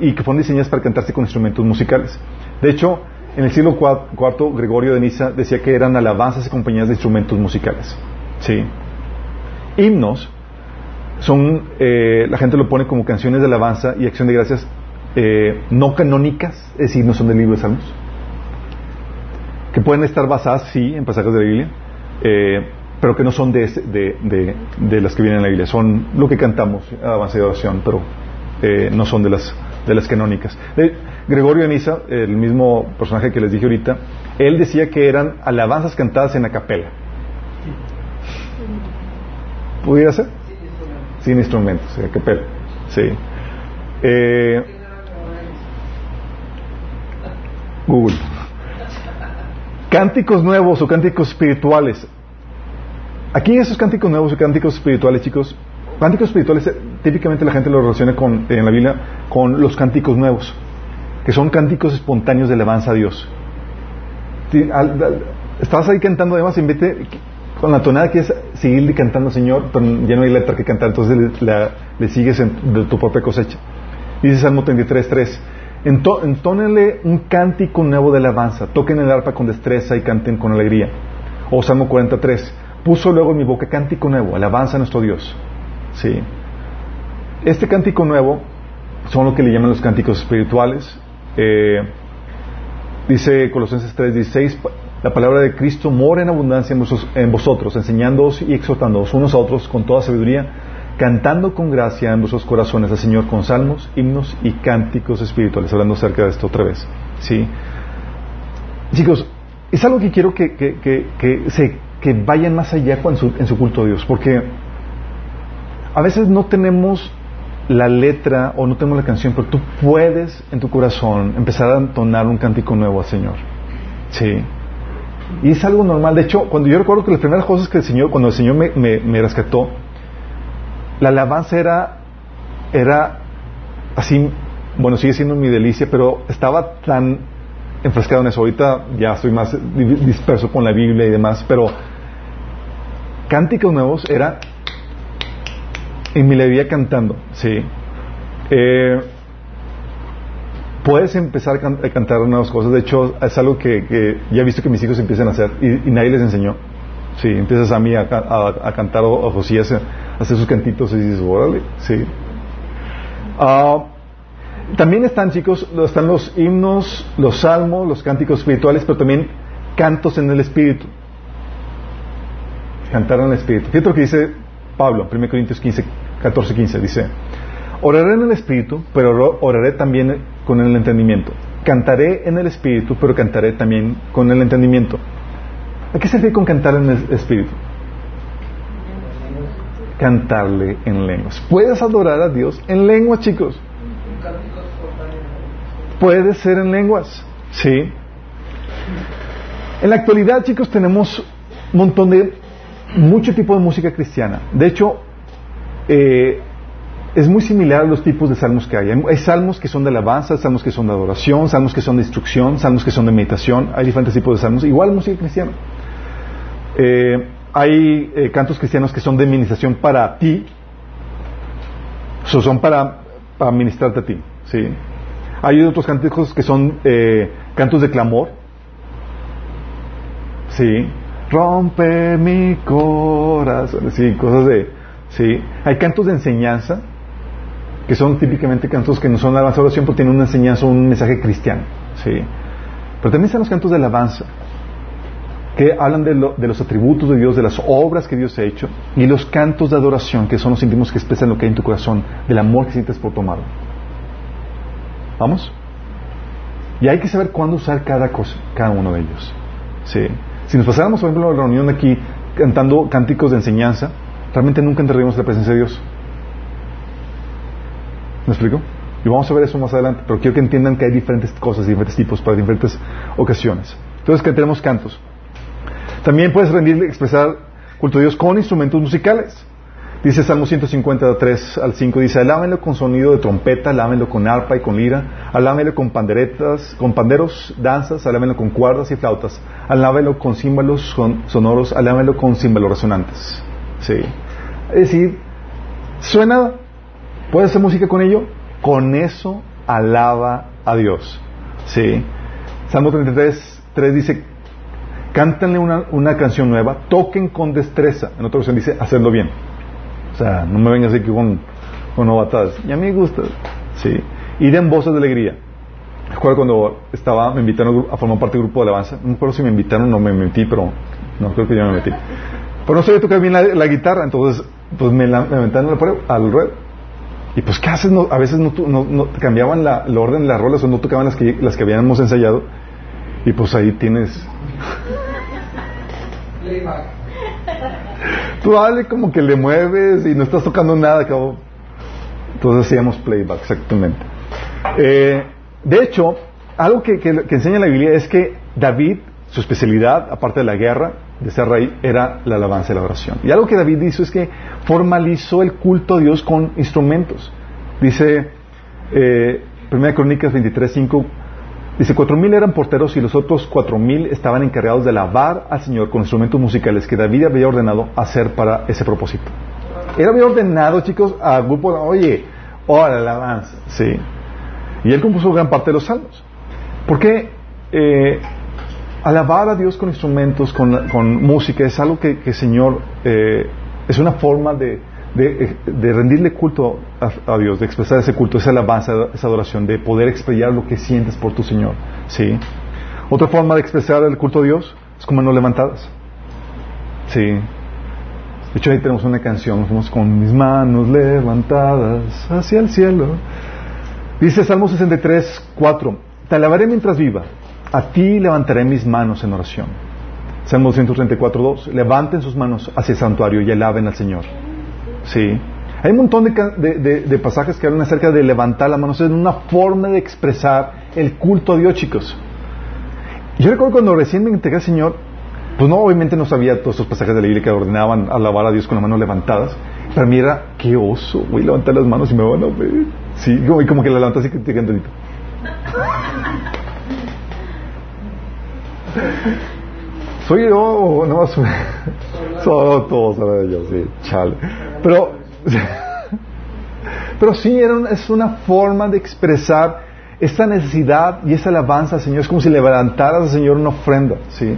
[SPEAKER 2] Y que fueron diseñadas para cantarse con instrumentos musicales. De hecho, en el siglo IV, Gregorio de Niza decía que eran alabanzas acompañadas de instrumentos musicales, ¿sí? Himnos son, eh, la gente lo pone como canciones de alabanza y acción de gracias eh, no canónicas, es decir, no son del libro de Salmos, que pueden estar basadas, sí, en pasajes de la Biblia, eh, pero que no son de, de, de, las que vienen en la Biblia. Son lo que cantamos, alabanza de oración, pero eh, no son de las, de las canónicas. Gregorio de Nisa, el mismo personaje que les dije ahorita, él decía que eran alabanzas cantadas en la capela. ¿Pudiera ser? Sin instrumentos, en capela. Sí. Eh, Google. Cánticos nuevos o cánticos espirituales. Aquí esos cánticos nuevos y cánticos espirituales, chicos, cánticos espirituales eh, típicamente la gente lo relaciona con, en la Biblia con los cánticos nuevos, que son cánticos espontáneos de alabanza a Dios. Estás ahí cantando además vete con la tonada que es seguir cantando Señor, ya no hay letra que cantar, entonces le, sigues de tu propia cosecha. Dice Salmo 33.3 entónenle un cántico nuevo de alabanza, toquen el arpa con destreza y canten con alegría. O Salmo 43, puso luego en mi boca cántico nuevo, alabanza a nuestro Dios. Sí. Este cántico nuevo son lo que le llaman los cánticos espirituales. Eh, dice Colosenses 3:16, la palabra de Cristo mora en abundancia en, vosotros, enseñándoos y exhortándoos unos a otros con toda sabiduría, cantando con gracia en vuestros corazones al Señor con salmos, himnos y cánticos espirituales, hablando acerca de esto otra vez. ¿sí? Chicos, es algo que quiero que, que, vayan más allá en su, en su culto a Dios, porque a veces no tenemos la letra o no tenemos la canción, pero tú puedes en tu corazón empezar a entonar un cántico nuevo al Señor. Sí. Y es algo normal. De hecho, cuando yo recuerdo que las primeras cosas que el Señor, cuando el Señor me, me rescató, la alabanza era, era así, bueno, sigue siendo mi delicia, pero estaba tan enfrascado en eso. Ahorita ya estoy más disperso con la Biblia y demás, pero cánticos nuevos era y me la cantando, sí. Eh, puedes empezar a, cantar nuevas cosas. De hecho, es algo que, ya he visto que mis hijos empiezan a hacer y, nadie les enseñó. Sí, empiezas a mí a, cantar o, Josías hacer sus cantitos y dices, órale, sí. Ah, también están, chicos, están los himnos, los salmos, los cánticos espirituales, pero también cantos en el espíritu. Cantar en el espíritu. Fíjate lo que dice Pablo, 1 Corintios 15, 14, 15, dice, oraré en el espíritu, pero oraré también con el entendimiento. Cantaré en el espíritu, pero cantaré también con el entendimiento. ¿A qué se con cantar en el espíritu? Cantarle en lenguas. Puedes adorar a Dios en lenguas, chicos. Puede ser en lenguas, sí. En la actualidad, chicos, tenemos un montón de, mucho tipo de música cristiana. De hecho, eh, es muy similar a los tipos de salmos que hay. Hay salmos que son de alabanza, salmos que son de adoración, salmos que son de instrucción, salmos que son de meditación. Hay diferentes tipos de salmos. Igual música cristiana. Eh, hay eh, cantos cristianos que son de administración para ti, son para, para administrarte a ti. ¿sí? Hay otros cánticos que son eh, cantos de clamor. Sí. Rompe mi corazón. Sí, cosas de. Sí. Hay cantos de enseñanza, que son típicamente cantos que no son alabanza oración, pero tienen una enseñanza, un mensaje cristiano. Sí. Pero también están los cantos de alabanza, que hablan de, lo- de los atributos de Dios, de las obras que Dios ha hecho, y los cantos de adoración, que son los íntimos que expresan lo que hay en tu corazón, del amor que sientes por tu. ¿Vamos? Y hay que saber cuándo usar cada cosa, cada uno de ellos. Sí. Si nos pasáramos, por ejemplo, la reunión aquí cantando cánticos de enseñanza, realmente nunca entraríamos en la presencia de Dios. ¿Me explico? Y vamos a ver eso más adelante, pero quiero que entiendan que hay diferentes cosas, diferentes tipos para diferentes ocasiones. Entonces, que tenemos cantos. También puedes rendirle, expresar culto a Dios con instrumentos musicales. Dice Salmo 153 al 5, dice, alámenlo con sonido de trompeta, alámenlo con arpa y con lira, alámenlo con panderetas, con panderos, danzas, alámenlo con cuerdas y flautas, alámenlo con címbalos son- sonoros, alámenlo con címbalos resonantes. Sí. Es decir, suena, puedes hacer música con ello, con eso alaba a Dios. Sí. Salmo 33, 3 dice, cántanle una, una canción nueva, toquen con destreza. En otra versión dice, hacerlo bien. O sea, no me vengas aquí con, con novatadas. Y a mí me gusta. Sí. Y den voces de alegría. Recuerdo cuando estaba, me invitaron a formar parte del grupo de alabanza. No me acuerdo si me invitaron o no me metí, pero no creo que yo me metí. Pero no sabía tocar bien la, la guitarra, entonces pues me, la, me aventaron ruedo- al ruedo. Y pues, ¿qué haces? No, a veces no, no, no cambiaban la, el orden de las rolas o no tocaban las que, las que habíamos ensayado. Y pues ahí tienes. Tú dale como que le mueves y no estás tocando nada, cabo. Entonces hacíamos playback, exactamente. Eh, de hecho, algo que, que- que enseña la Biblia es que David, su especialidad, aparte de la guerra, de ser rey, era la alabanza y la oración. Y algo que David hizo es que formalizó el culto a Dios con instrumentos. Dice, eh, 1 Crónicas 23, 5, Dice, cuatro mil eran porteros y los otros cuatro mil estaban encargados de alabar al Señor con instrumentos musicales que David había ordenado hacer para ese propósito. Él había ordenado, chicos, al grupo, oye, ora la alabanza, sí. Y él compuso gran parte de los salmos. Porque eh, alabar a Dios con instrumentos, con, con música, es algo que, que Señor, eh, es una forma de, de, rendirle culto a, Dios, de expresar ese culto, esa alabanza, esa adoración, de poder expresar lo que sientes por tu Señor. ¿sí? Otra forma de expresar el culto a Dios es con manos levantadas. Sí. De hecho, ahí tenemos una canción, somos con mis manos levantadas hacia el cielo. Dice Salmo 63, 4, Te alabaré mientras viva, a ti levantaré mis manos en oración. Salmo 134, 2, Levanten sus manos hacia el santuario y alaben al Señor. Sí. Hay un montón de, de- de- de pasajes que hablan acerca de levantar la mano. Es una forma de expresar el culto a Dios, chicos. Y Yo recuerdo cuando recién me integré al Señor, pues no, obviamente no sabía todos esos pasajes de la Biblia que ordenaban alabar a Dios con las manos levantadas. Para mí era, qué oso, voy a levantar las manos y me van a ver. Sí, como, y como que la levantas así que te quedan tantito. [LAUGHS] Soy yo o no. [LAUGHS] Solo todos saben yo, sí, chale. Pero, [LAUGHS] pero sí, era una- es una forma de expresar esa necesidad y esa alabanza al Señor. Es como si le levantaras al Señor una ofrenda, ¿sí?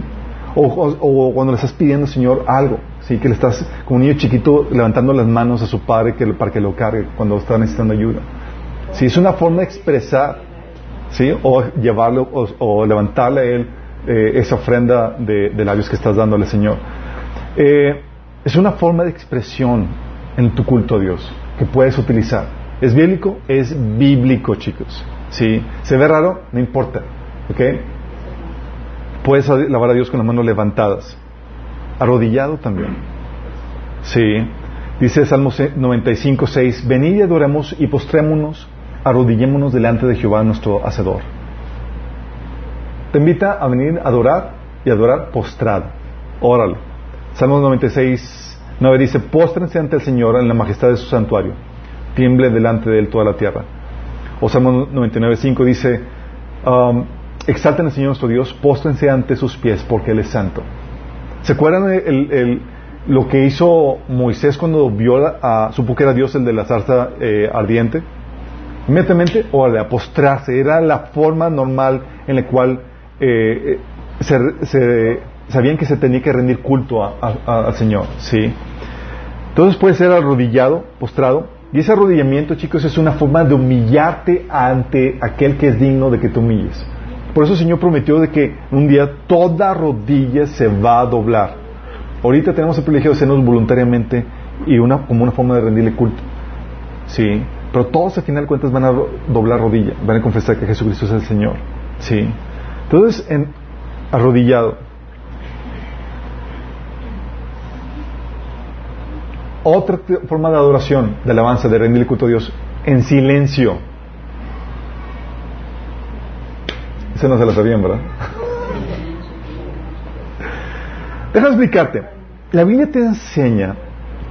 [SPEAKER 2] O, o- o cuando le estás pidiendo al Señor algo, ¿sí? Que le estás, como un niño chiquito, levantando las manos a su padre que, para que lo cargue cuando está necesitando ayuda. Sí, es una forma de expresar, ¿sí? O llevarlo, o, o levantarle a Él eh, esa ofrenda de, labios que estás dándole Señor. Eh, es una forma de expresión en tu culto a Dios que puedes utilizar. ¿Es bíblico? Es bíblico, chicos. ¿Sí? ¿Se ve raro? No importa. ¿Ok? Puedes alabar a Dios con las manos levantadas. Arrodillado también. Sí. Dice Salmo 95, 6, Venid y adoremos y postrémonos, arrodillémonos delante de Jehová nuestro Hacedor. Te invita a venir a adorar y adorar postrado. Óralo. Salmo 96, 9 dice, Póstrense ante el Señor en la majestad de su santuario. Tiemble delante de él toda la tierra. O Salmo 99, 5 dice, um, Exalten al Señor nuestro Dios, póstrense ante sus pies porque Él es santo. ¿Se acuerdan el, el- lo que hizo Moisés cuando vio a, supo que era Dios el de la zarza eh, ardiente? Inmediatamente, o de postrarse. Era la forma normal en la cual eh, se, se- sabían que se tenía que rendir culto al Señor. ¿sí? Entonces puede ser arrodillado, postrado. Y ese arrodillamiento, chicos, es una forma de humillarte ante aquel que es digno de que te humilles. Por eso el Señor prometió de que un día toda rodilla se va a doblar. Ahorita tenemos el privilegio de hacernos voluntariamente y una, como una forma de rendirle culto. Sí. Pero todos al final de cuentas van a doblar rodilla, van a confesar que Jesucristo es el Señor. Sí. Entonces, en, arrodillado. Otra forma de adoración, de alabanza, de rendirle culto a Dios, en silencio. Esa no se la sabían, ¿verdad? [LAUGHS] Déjame explicarte. La Biblia te enseña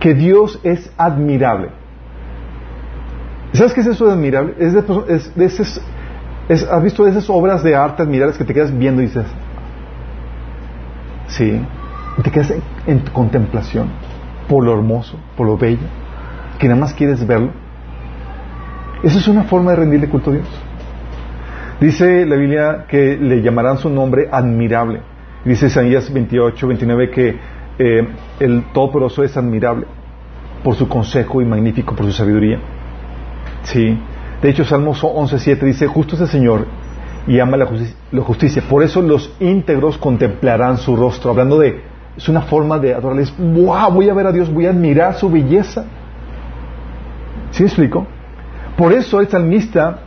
[SPEAKER 2] que Dios es admirable. ¿Sabes qué es eso de admirable? Es de, es esas- ¿Has visto esas obras de arte admirables que te quedas viendo y dices, sí, te quedas en, en contemplación por lo hermoso, por lo bello, que nada más quieres verlo? Eso es una forma de rendirle culto a Dios. Dice la Biblia que le llamarán su nombre admirable. Dice Isaías 28, 29 que eh, el Todopoderoso es admirable por su consejo y magnífico por su sabiduría. Sí. De hecho, Salmos 11.7 dice, justo es el Señor y ama la justicia. Por eso los íntegros contemplarán su rostro. Hablando de, es una forma de adorarles, wow, voy a ver a Dios, voy a admirar su belleza. ¿Sí me explico? Por eso el salmista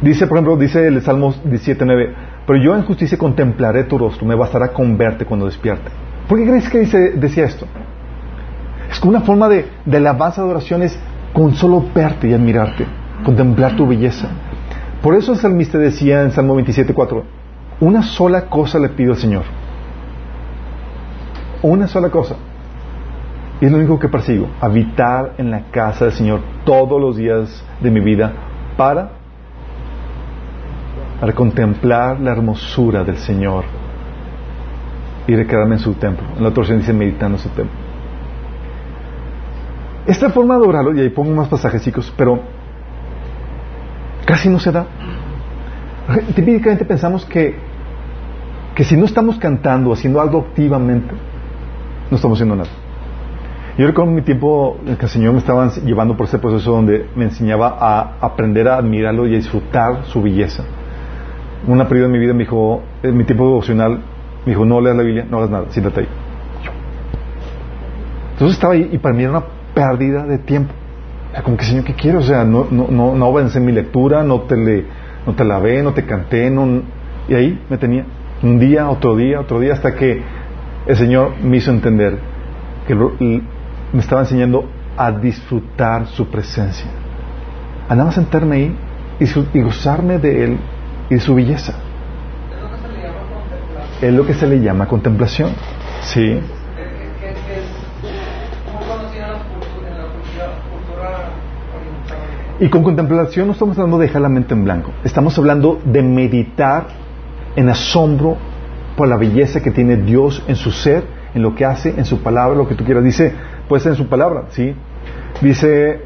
[SPEAKER 2] dice, por ejemplo, dice el Salmos 17.9, pero yo en justicia contemplaré tu rostro, me bastará con verte cuando despierte. ¿Por qué crees que dice, decía esto? Es como una forma de, de alabanza, de adoración, es con solo verte y admirarte, contemplar tu belleza. Por eso el salmista decía en Salmo 27.4, una sola cosa le pido al Señor. Una sola cosa. Y es lo único que persigo, habitar en la casa del Señor todos los días de mi vida para, para contemplar la hermosura del Señor y recrearme en su templo. En la otra dice meditando su templo. Esta forma de adorarlo, y ahí pongo más pasajes, chicos, pero casi no se da. Típicamente pensamos que, que si no estamos cantando, haciendo algo activamente, no estamos haciendo nada. Yo recuerdo mi tiempo que el Señor me estaba llevando por ese proceso donde me enseñaba a aprender a admirarlo y a disfrutar su belleza. Una periodo de mi vida me dijo, en mi tiempo devocional, me dijo, no leas la Biblia, no hagas nada, siéntate ahí. Entonces estaba ahí y para mí era una pérdida de tiempo. Como que, Señor, ¿qué quiero? O sea, no, no, no, no avancé en mi lectura, no te, le, no te la ve, no te canté, no, y ahí me tenía. Un día, otro día, otro día, hasta que el Señor me hizo entender que me estaba enseñando a disfrutar su presencia. A nada más sentarme ahí y, y gozarme de Él y de su belleza. Es lo que se le llama contemplación. Sí. Y con contemplación no estamos hablando de dejar la mente en blanco. Estamos hablando de meditar en asombro por la belleza que tiene Dios en su ser, en lo que hace, en su palabra, lo que tú quieras. Dice, puede ser en su palabra, ¿sí? Dice,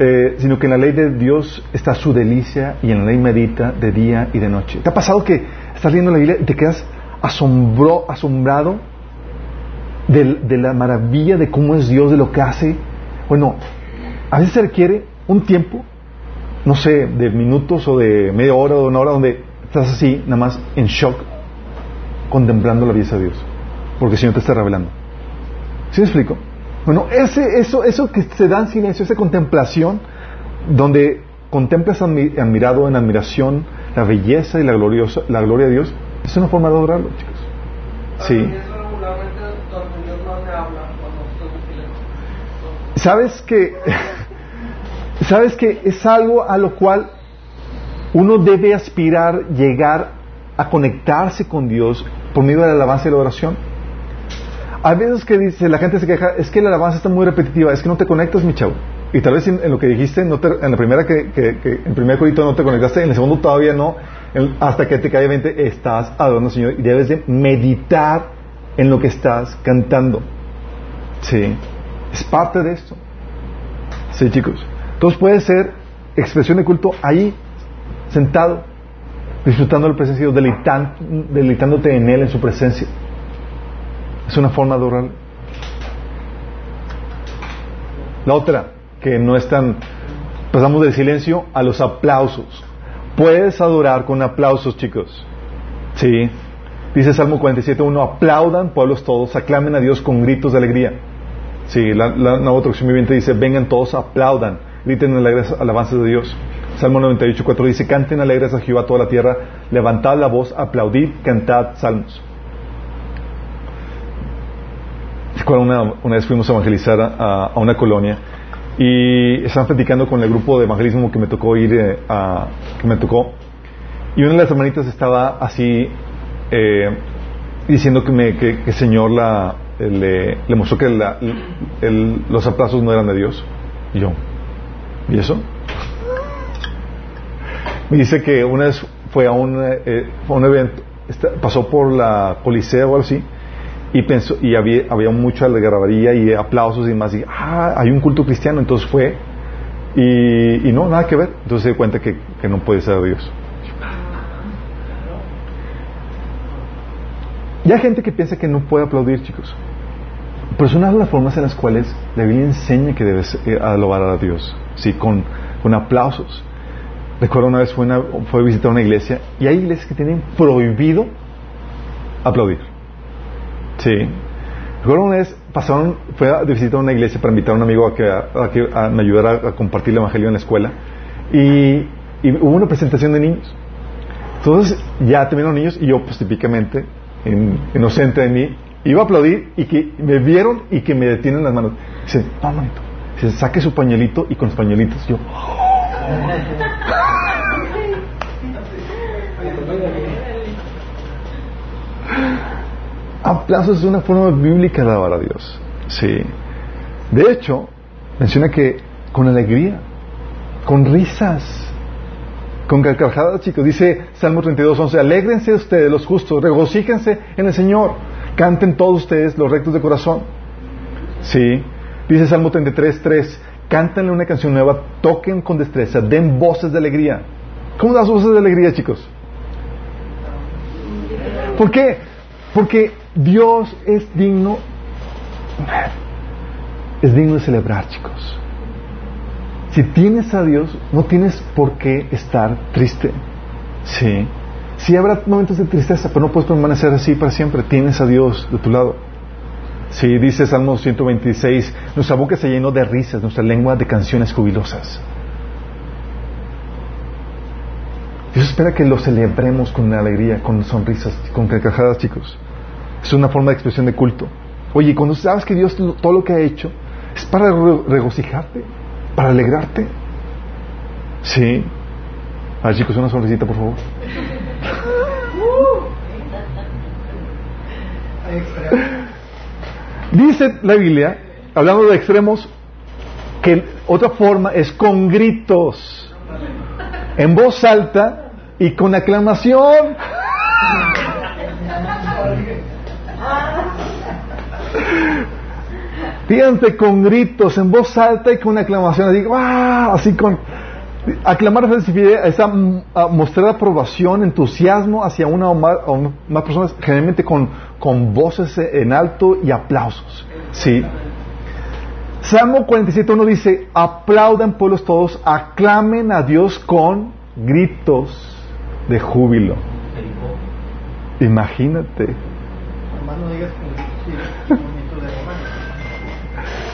[SPEAKER 2] eh, sino que en la ley de Dios está su delicia y en la ley medita de día y de noche. ¿Te ha pasado que estás leyendo la Biblia y te quedas asombro, asombrado de, de la maravilla de cómo es Dios, de lo que hace? Bueno, a veces se requiere un tiempo, no sé, de minutos o de media hora o de una hora donde estás así, nada más en shock, contemplando la belleza de Dios, porque el Señor te está revelando. ¿Sí me explico? Bueno, ese, eso, eso que se da en silencio, esa contemplación, donde contemplas admi- admirado en admiración la belleza y la, gloriosa, la gloria de Dios, es una forma de adorarlo, chicos. Sí. ¿Sabes que sabes que es algo a lo cual uno debe aspirar llegar a conectarse con Dios por medio de la alabanza y la oración? Hay veces que dice, la gente se queja, es que la alabanza está muy repetitiva, es que no te conectas, mi chavo. Y tal vez en, lo que dijiste, no te- en la primera que, en el primer corito no te conectaste, en el segundo todavía no, hasta que te cae 20, estás adorando al Señor y debes de meditar en lo que estás cantando. Sí, es parte de esto. Sí, chicos. Entonces puede ser expresión de culto ahí, sentado, disfrutando del presencia de Dios, deleitán- deleitándote en Él, en su presencia. Es una forma de adorar. La otra, que no es tan... Pasamos del silencio a los aplausos. Puedes adorar con aplausos, chicos. Sí. Dice Salmo 47.1, aplaudan pueblos todos, aclamen a Dios con gritos de alegría. Sí, la, la nueva traducción viviente dice, vengan todos, aplaudan, griten alegres alabanzas de Dios. Salmo 98.4 dice, canten alegres a Jehová toda la tierra, levantad la voz, aplaudid, cantad salmos. Una, una vez fuimos a evangelizar a, a una colonia y estaban platicando con el grupo de evangelismo que me tocó ir eh, a, que me tocó y una de las hermanitas estaba así eh, diciendo que, que, que el Señor la, eh, le, le mostró que la- el- los aplausos no eran de Dios. Y yo, ¿y eso? Me dice que una vez fue a un, eh, a un evento, pasó por la Coliseo o algo así, y pensó, y había, había mucha algarabía y aplausos y demás, y ah, hay un culto cristiano, entonces fue, y, y no, nada que ver, entonces se dio cuenta que, que no puede ser Dios. Y hay gente que piensa que no puede aplaudir, chicos. Pero es una de las formas en las cuales la Biblia enseña que debes eh, alabar a Dios, ¿sí? Con, con aplausos. Recuerdo una vez fue, una- fue a visitar una iglesia y hay iglesias que tienen prohibido aplaudir. Sí. Recuerdo una vez pasaron, fue a visitar una iglesia para invitar a un amigo a que, a que a- me ayudara a compartir el evangelio en la escuela y, y hubo una presentación de niños. Entonces ya terminaron niños y yo pues típicamente, in- inocente de mí, iba a aplaudir y que me vieron y que me detienen las manos. Dice, no, manito. Dice, saque su pañuelito y con los pañuelitos yo. Aplausos es una forma bíblica de alabar a Dios. Sí. De hecho, menciona que con alegría, con risas, con carcajadas, chicos. Dice Salmo 32, 11, alégrense ustedes los justos, regocíjense en el Señor, canten todos ustedes los rectos de corazón. Sí. Dice Salmo 33, 3, cántenle una canción nueva, toquen con destreza, den voces de alegría. ¿Cómo das voces de alegría, chicos? ¿Por qué? Porque Dios es digno, es digno de celebrar, chicos. Si tienes a Dios, no tienes por qué estar triste. Sí. Sí habrá momentos de tristeza, pero no puedes permanecer así para siempre. Tienes a Dios de tu lado. Sí, dice Salmo 126, nuestra boca se llenó de risas, nuestra lengua de canciones jubilosas. Dios espera que lo celebremos con alegría, con sonrisas, con carcajadas, chicos. Es una forma de expresión de culto. Oye, cuando sabes que Dios todo lo que ha hecho es para re- regocijarte, para alegrarte. Sí. A ver, chicos, una sonrisita, por favor. Dice la Biblia, hablando de extremos, que otra forma es con gritos, en voz alta y con aclamación. Fíjense con gritos, en voz alta y con aclamación, así, ¡ah! así con aclamar esa mm, mostrar aprobación, entusiasmo hacia una o más, o más personas, generalmente con, con voces en alto y aplausos. Sí. Salmo 47.1 dice, aplaudan pueblos todos, aclamen a Dios con gritos de júbilo. Imagínate.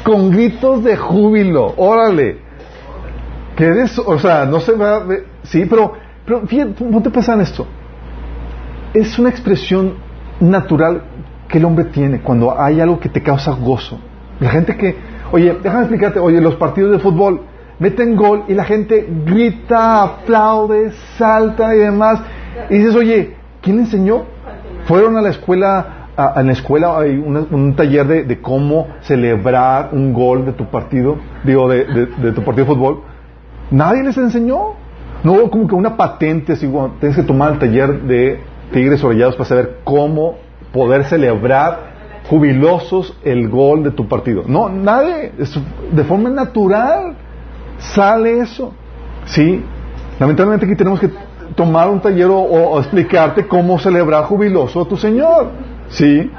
[SPEAKER 2] Con gritos de júbilo, órale. Que eres, o sea, no se va a sí, pero, pero fíjate, ponte a pensar en esto. Es una expresión natural que el hombre tiene cuando hay algo que te causa gozo. La gente que, oye, déjame explicarte, oye, los partidos de fútbol meten gol y la gente grita, aplaude, salta y demás. Y dices, oye, ¿quién le enseñó? Fueron a la escuela, a, la escuela hay una- un taller de, cómo celebrar un gol de tu partido, digo, de, de- de tu partido de fútbol. Nadie les enseñó. No como que una patente, así, bueno, tienes que tomar el taller de tigres orallados para saber cómo poder celebrar jubilosos el gol de tu partido. No, nadie, de forma natural. sale eso. ¿Sí? Lamentablemente aquí tenemos que tomar un taller o, explicarte cómo celebrar jubiloso a tu Señor. ¿Sí?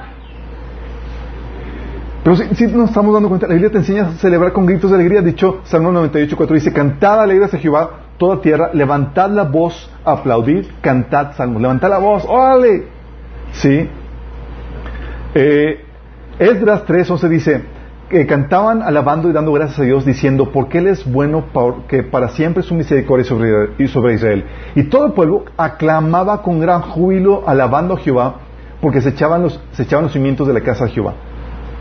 [SPEAKER 2] Pero si, nos estamos dando cuenta, la Biblia te enseña a celebrar con gritos de alegría. Dicho Salmo 98, 4 dice, cantad alegres a Jehová toda tierra, levantad la voz, aplaudid, cantad salmos, levantad la voz, órale. ¿Sí? Eh, Esdras 3, 11 dice, que cantaban alabando y dando gracias a Dios, diciendo, porque Él es bueno, que para siempre su misericordia sobre, sobre Israel. Y todo el pueblo aclamaba con gran júbilo, alabando a Jehová, porque se echaban los, se echaban los cimientos de la casa de Jehová.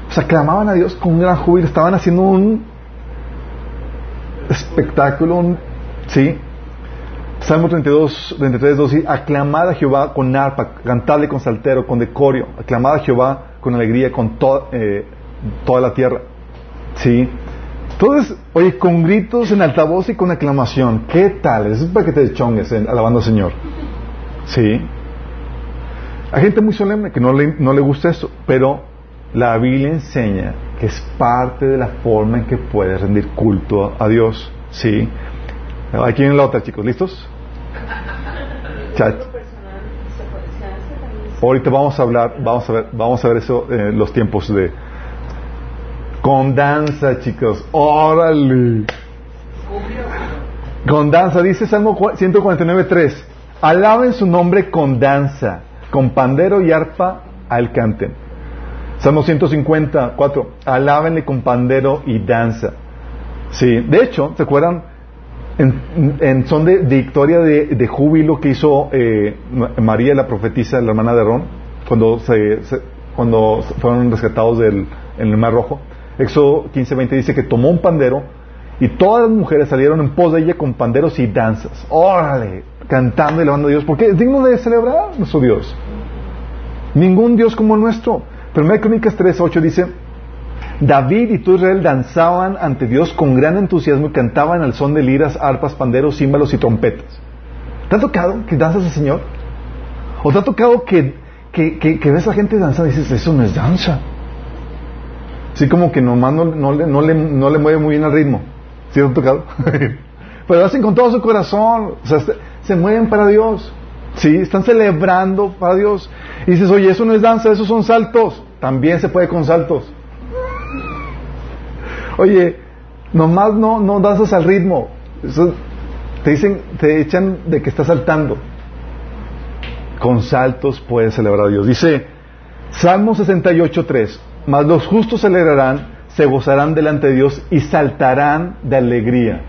[SPEAKER 2] O sea, clamaban a Dios con gran júbilo, estaban haciendo un espectáculo, ¿sí? Salmo 32, 33, 2, aclamad a Jehová con arpa, cantadle con saltero, con decorio, aclamad a Jehová con alegría, con eh, toda la tierra. ¿Sí? Entonces, oye, con gritos en altavoz y con aclamación, ¿qué tal? Es para que te chongues alabando al Señor. ¿Sí? Hay gente muy solemne que no le, no le gusta eso, pero la Biblia enseña que es parte de la forma en que puedes rendir culto a Dios. ¿Sí? Aquí en la otra, chicos, ¿listos? [LAUGHS] Chat. Ahorita vamos a hablar, vamos a ver, vamos a ver eso en eh, los tiempos de con danza, chicos. Órale. Con danza, dice Salmo 149.3. Alaben su nombre con danza, con pandero y arpa al canten. Salmo 154, alábenle con pandero y danza. Sí, de hecho, ¿se acuerdan? En, son de, victoria de, júbilo que hizo eh, María, la profetisa, la hermana de Ron, cuando, se, cuando fueron rescatados del, en el Mar Rojo. Éxodo 15:20 dice que tomó un pandero y todas las mujeres salieron en pos de ella con panderos y danzas. Órale, cantando y alabando a Dios, porque es digno de celebrar nuestro Dios. Ningún Dios como el nuestro. Primera Crónicas 3:8 dice, David y todo Israel danzaban ante Dios con gran entusiasmo y cantaban al son de liras, arpas, panderos, címbalos y trompetas. ¿Te ha tocado que danzas al Señor? ¿O te ha tocado que, que, ves a gente danzando y dices, eso no es danza? Así como que nomás no, no, le, no, le, mueve muy bien al ritmo. ¿Sí te ha tocado? [LAUGHS] Pero lo hacen con todo su corazón. Se, mueven para Dios. ¿Sí? Están celebrando para Dios. Y dices, oye, eso no es danza, esos son saltos. También se puede con saltos. Oye, nomás no, no danzas al ritmo. te dicen, te echan de que estás saltando. Con saltos puedes celebrar a Dios. Dice Salmo 68.3, mas los justos celebrarán, se gozarán delante de Dios y saltarán de alegría.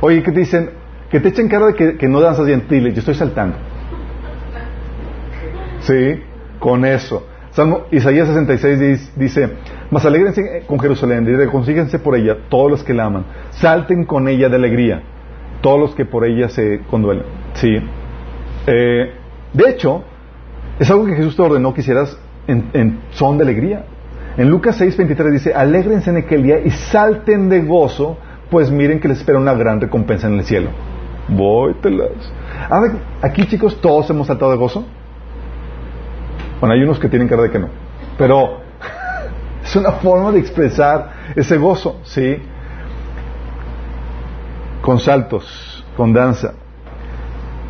[SPEAKER 2] Oye, ¿qué te dicen? Que te echen cara de que, no danzas bien. Yo estoy saltando. Sí, con eso. Salmo, Isaías 66 dice, mas alegrense con Jerusalén, y reconcíguense por ella todos los que la aman. Salten con ella de alegría, todos los que por ella se conduelen. Sí. Eh, de hecho, es algo que Jesús te ordenó que hicieras son de alegría. En Lucas 6:23 dice, alégrense en aquel día y salten de gozo, pues miren que les espera una gran recompensa en el cielo. Vóytelas. aquí chicos, todos hemos saltado de gozo. Bueno, hay unos que tienen cara de que no. Pero es una forma de expresar ese gozo, ¿sí? Con saltos, con danza,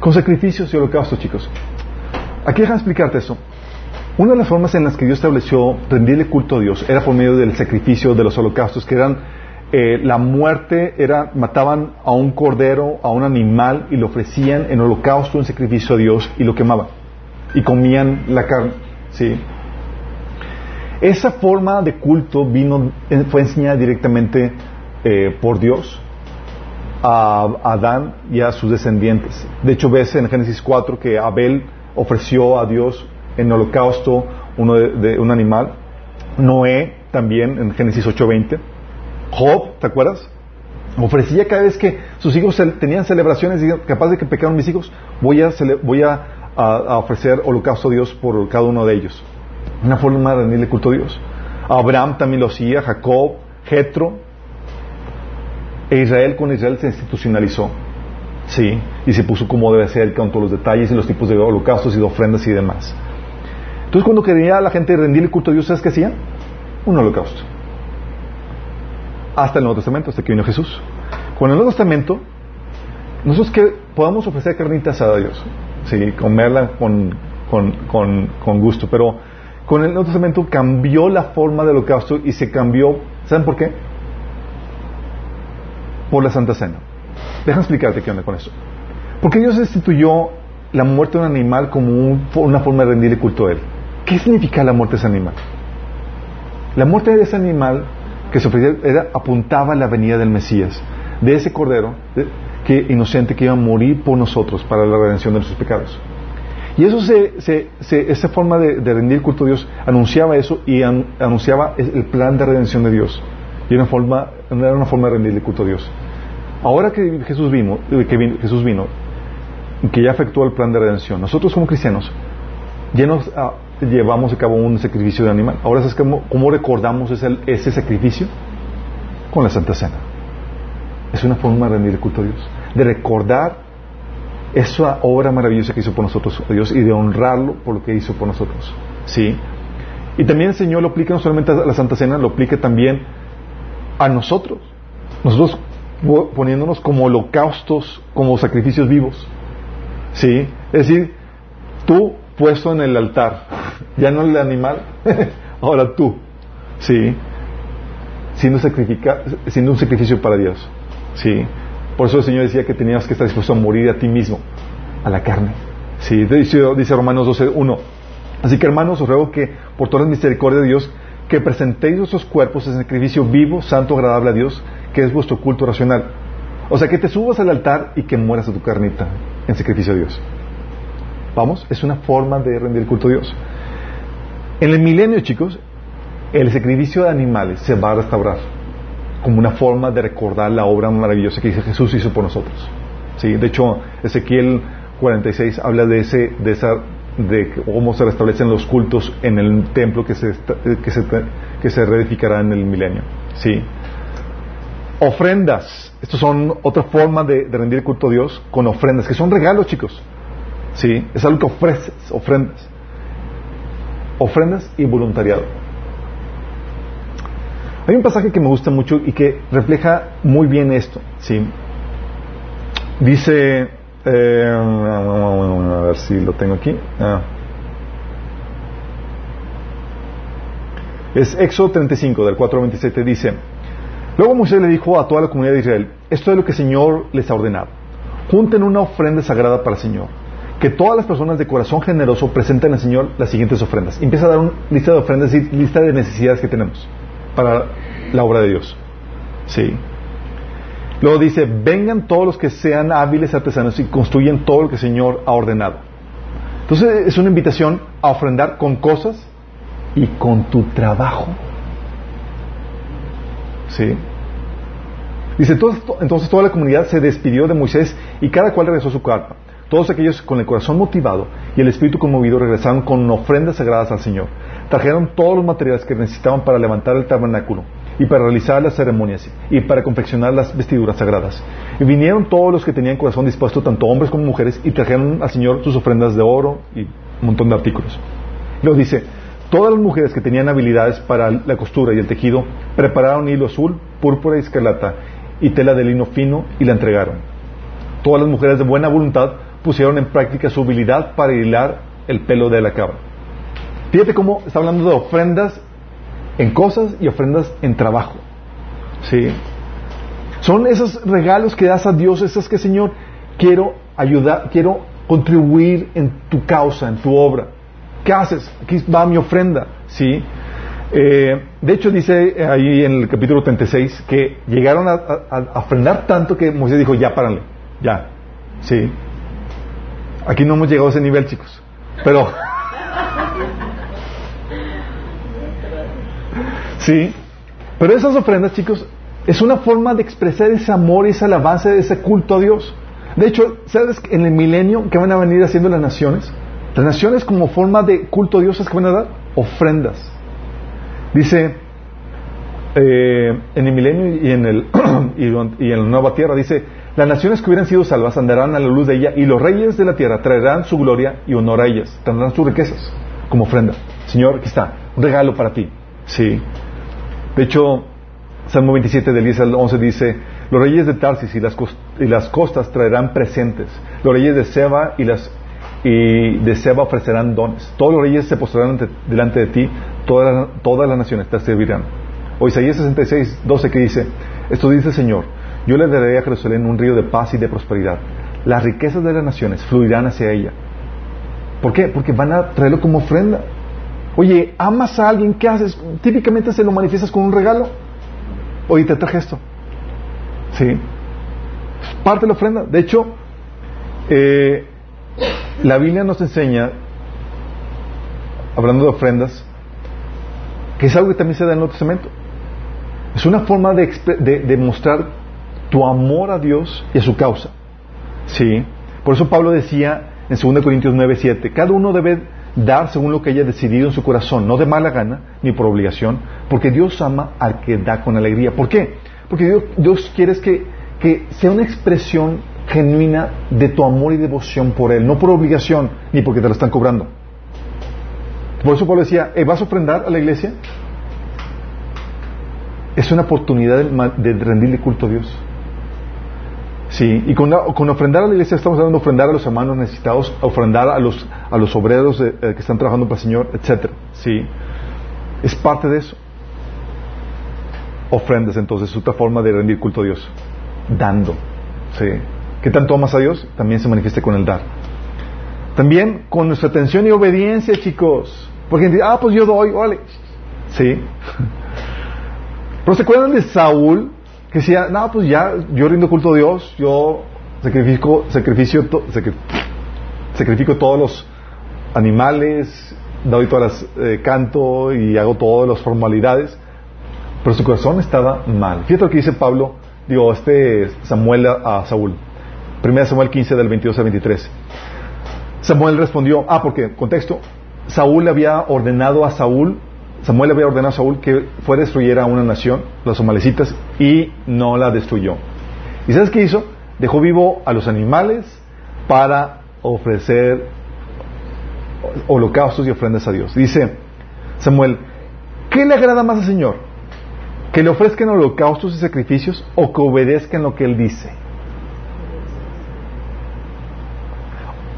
[SPEAKER 2] con sacrificios y holocaustos, chicos. Aquí déjame explicarte eso. Una de las formas en las que Dios estableció rendirle culto a Dios era por medio del sacrificio de los holocaustos, que eran eh, la muerte, era, mataban a un cordero, a un animal y lo ofrecían en holocausto, en sacrificio a Dios y lo quemaban. Y comían la carne. ¿sí? Esa forma de culto vino, eh, fue enseñada directamente eh, por Dios a Adán y a sus descendientes. De hecho, ves en Génesis 4 que Abel ofreció a Dios en holocausto uno de, un animal. Noé también en Génesis 8:20. Job, ¿te acuerdas? Ofrecía cada vez que sus hijos tenían celebraciones, capaz de que pecaron mis hijos, voy a, voy a, ofrecer holocausto a Dios por cada uno de ellos. Una forma de rendirle culto a Dios. Abraham también lo hacía, Jacob, Jetro. E Israel con Israel se institucionalizó. Sí, y se puso como debe ser con todos los detalles y los tipos de holocaustos y de ofrendas y demás. Entonces cuando quería la gente rendirle culto a Dios, ¿sabes qué hacían? Un holocausto. hasta el Nuevo Testamento, hasta que vino Jesús. Con el Nuevo Testamento, nosotros que podamos ofrecer carnita asada a Dios, sí, comerla con, con, con, con gusto, pero con el Nuevo Testamento cambió la forma del holocausto y se cambió, ¿saben por qué? Por la Santa Cena. Déjame explicarte qué onda con eso. Porque Dios instituyó la muerte de un animal como una forma de rendirle culto a Él. ¿Qué significa la muerte de ese animal? La muerte de ese animal que se ofrecía era, apuntaba a la venida del Mesías, de ese cordero que, inocente que iba a morir por nosotros para la redención de nuestros pecados. Y eso se, esa forma de, rendir culto a Dios anunciaba eso y anunciaba el plan de redención de Dios. Y era una forma, era una forma de rendirle culto a Dios. Ahora que Jesús vino, que Jesús vino, que ya efectuó el plan de redención, nosotros como cristianos ya nos ah, llevamos a cabo un sacrificio de animal. Ahora es cómo, cómo recordamos ese, ese sacrificio con la Santa Cena. Es una forma de rendir culto a Dios, de recordar esa obra maravillosa que hizo por nosotros Dios y de honrarlo por lo que hizo por nosotros. ¿Sí? Y también el Señor lo aplica no solamente a la Santa Cena, lo aplica también a nosotros. Nosotros poniéndonos como holocaustos, como sacrificios vivos. ¿Sí? Es decir, tú puesto en el altar, ya no el animal, [LAUGHS] ahora tú. ¿Sí? Siendo, siendo un sacrificio para Dios. ¿Sí? Por eso el Señor decía que tenías que estar dispuesto a morir a ti mismo, a la carne. Sí, dice, dice Romanos 12.1. Así que hermanos, os ruego que por toda la misericordia de Dios, que presentéis vuestros cuerpos en sacrificio vivo, santo, agradable a Dios, que es vuestro culto racional. O sea, que te subas al altar y que mueras a tu carnita en sacrificio a Dios. Vamos, es una forma de rendir culto a Dios. En el milenio, chicos, el sacrificio de animales se va a restaurar como una forma de recordar la obra maravillosa que Jesús hizo por nosotros. ¿Sí? De hecho, Ezequiel 46 habla de ese, de esa, de cómo se restablecen los cultos en el templo que se, que se, que se reedificará en el milenio. ¿Sí? Ofrendas. Estos son otra forma de, rendir culto a Dios con ofrendas, que son regalos, chicos. ¿Sí? Es algo que ofreces, ofrendas. Ofrendas y voluntariado. Hay un pasaje que me gusta mucho y que refleja muy bien esto. ¿sí? Dice, eh, a ver si lo tengo aquí. Ah. Es Éxodo 35, del 4 al 27, dice, Luego Moisés le dijo a toda la comunidad de Israel, esto es lo que el Señor les ha ordenado. Junten una ofrenda sagrada para el Señor. Que todas las personas de corazón generoso presenten al Señor las siguientes ofrendas. Empieza a dar una lista de ofrendas y lista de necesidades que tenemos para la obra de Dios. ¿Sí? Luego dice, vengan todos los que sean hábiles artesanos y construyen todo lo que el Señor ha ordenado. Entonces es una invitación a ofrendar con cosas y con tu trabajo. ¿Sí? Dice, entonces toda la comunidad se despidió de Moisés y cada cual regresó a su carpa. Todos aquellos con el corazón motivado y el espíritu conmovido regresaron con ofrendas sagradas al Señor. Trajeron todos los materiales que necesitaban para levantar el tabernáculo y para realizar las ceremonias y para confeccionar las vestiduras sagradas. Y vinieron todos los que tenían corazón dispuesto, tanto hombres como mujeres, y trajeron al Señor sus ofrendas de oro y un montón de artículos. Luego dice, todas las mujeres que tenían habilidades para la costura y el tejido prepararon hilo azul, púrpura y escarlata y tela de lino fino y la entregaron. Todas las mujeres de buena voluntad pusieron en práctica su habilidad para hilar el pelo de la cabra. Fíjate cómo está hablando de ofrendas en cosas y ofrendas en trabajo. ¿Sí? Son esos regalos que das a Dios, esas que Señor, quiero ayudar, quiero contribuir en tu causa, en tu obra. ¿Qué haces? Aquí va mi ofrenda. ¿Sí? Eh, de hecho, dice ahí en el capítulo 36 que llegaron a, ofrendar tanto que Moisés dijo, ya párale, ya. ¿Sí? Aquí no hemos llegado a ese nivel, chicos. Pero... Sí. Pero esas ofrendas, chicos, es una forma de expresar ese amor y esa alabanza, ese culto a Dios. De hecho, ¿sabes en el milenio que van a venir haciendo las naciones? Las naciones como forma de culto a Dios es que van a dar ofrendas. Dice eh, en el milenio y en, el, [CLEARS THROAT] y en la nueva tierra, dice, las naciones que hubieran sido salvas andarán a la luz de ella y los reyes de la tierra traerán su gloria y honor a ellas, tendrán sus riquezas como ofrenda. Señor, aquí está, un regalo para ti. Sí. De hecho, Salmo 27 del 10 al 11 dice, los reyes de Tarsis y las, y las costas traerán presentes, los reyes de Seba y, las, y de Seba ofrecerán dones, todos los reyes se postrarán delante de ti, todas, todas las naciones te servirán. O Isaías 66, 12 que dice, esto dice el Señor, yo le daré a Jerusalén un río de paz y de prosperidad, las riquezas de las naciones fluirán hacia ella. ¿Por qué? Porque van a traerlo como ofrenda. Oye, amas a alguien, ¿qué haces? Típicamente se lo manifiestas con un regalo. Oye, te traje esto. Sí. Parte de la ofrenda. De hecho, eh, la Biblia nos enseña, hablando de ofrendas, que es algo que también se da en el Nuevo Testamento. Es una forma de, de, mostrar tu amor a Dios y a su causa. Sí. Por eso Pablo decía en 2 Corintios 9, 7, cada uno debe dar según lo que haya decidido en su corazón, no de mala gana ni por obligación, porque Dios ama al que da con alegría. ¿Por qué? Porque Dios, Dios quiere que, que sea una expresión genuina de tu amor y devoción por Él, no por obligación ni porque te lo están cobrando. Por eso Pablo decía, eh, ¿vas a ofrendar a la iglesia? Es una oportunidad de, rendirle culto a Dios. Sí, y con, con, ofrendar a la iglesia estamos hablando de ofrendar a los hermanos necesitados, ofrendar a los, a los obreros eh, que están trabajando para el Señor, etc. Sí, es parte de eso. Ofrendas entonces, es otra forma de rendir culto a Dios, dando. Sí. ¿Qué tanto amas a Dios? También se manifiesta con el dar. También con nuestra atención y obediencia, chicos. Porque dice, ah, pues yo doy, vale. Sí. [LAUGHS] Pero se acuerdan de Saúl, que decía, no, pues ya, yo rindo culto a Dios, yo sacrifico, sacrificio, sacrifico todos los animales, doy todas las, eh, canto y hago todas las formalidades, pero su corazón estaba mal. Fíjate lo que dice Pablo, digo, este Samuel a, a Saúl. 1 Samuel 15 del 22 al 23. Samuel respondió, ah, porque, contexto, Saúl le había ordenado a Saúl, Samuel había ordenado a Saúl que fuera a destruir a una nación, los somalecitas, y no la destruyó. ¿Y sabes qué hizo? Dejó vivo a los animales para ofrecer holocaustos y ofrendas a Dios. Dice Samuel, ¿qué le agrada más al Señor? ¿Que le ofrezcan holocaustos y sacrificios o que obedezcan lo que Él dice?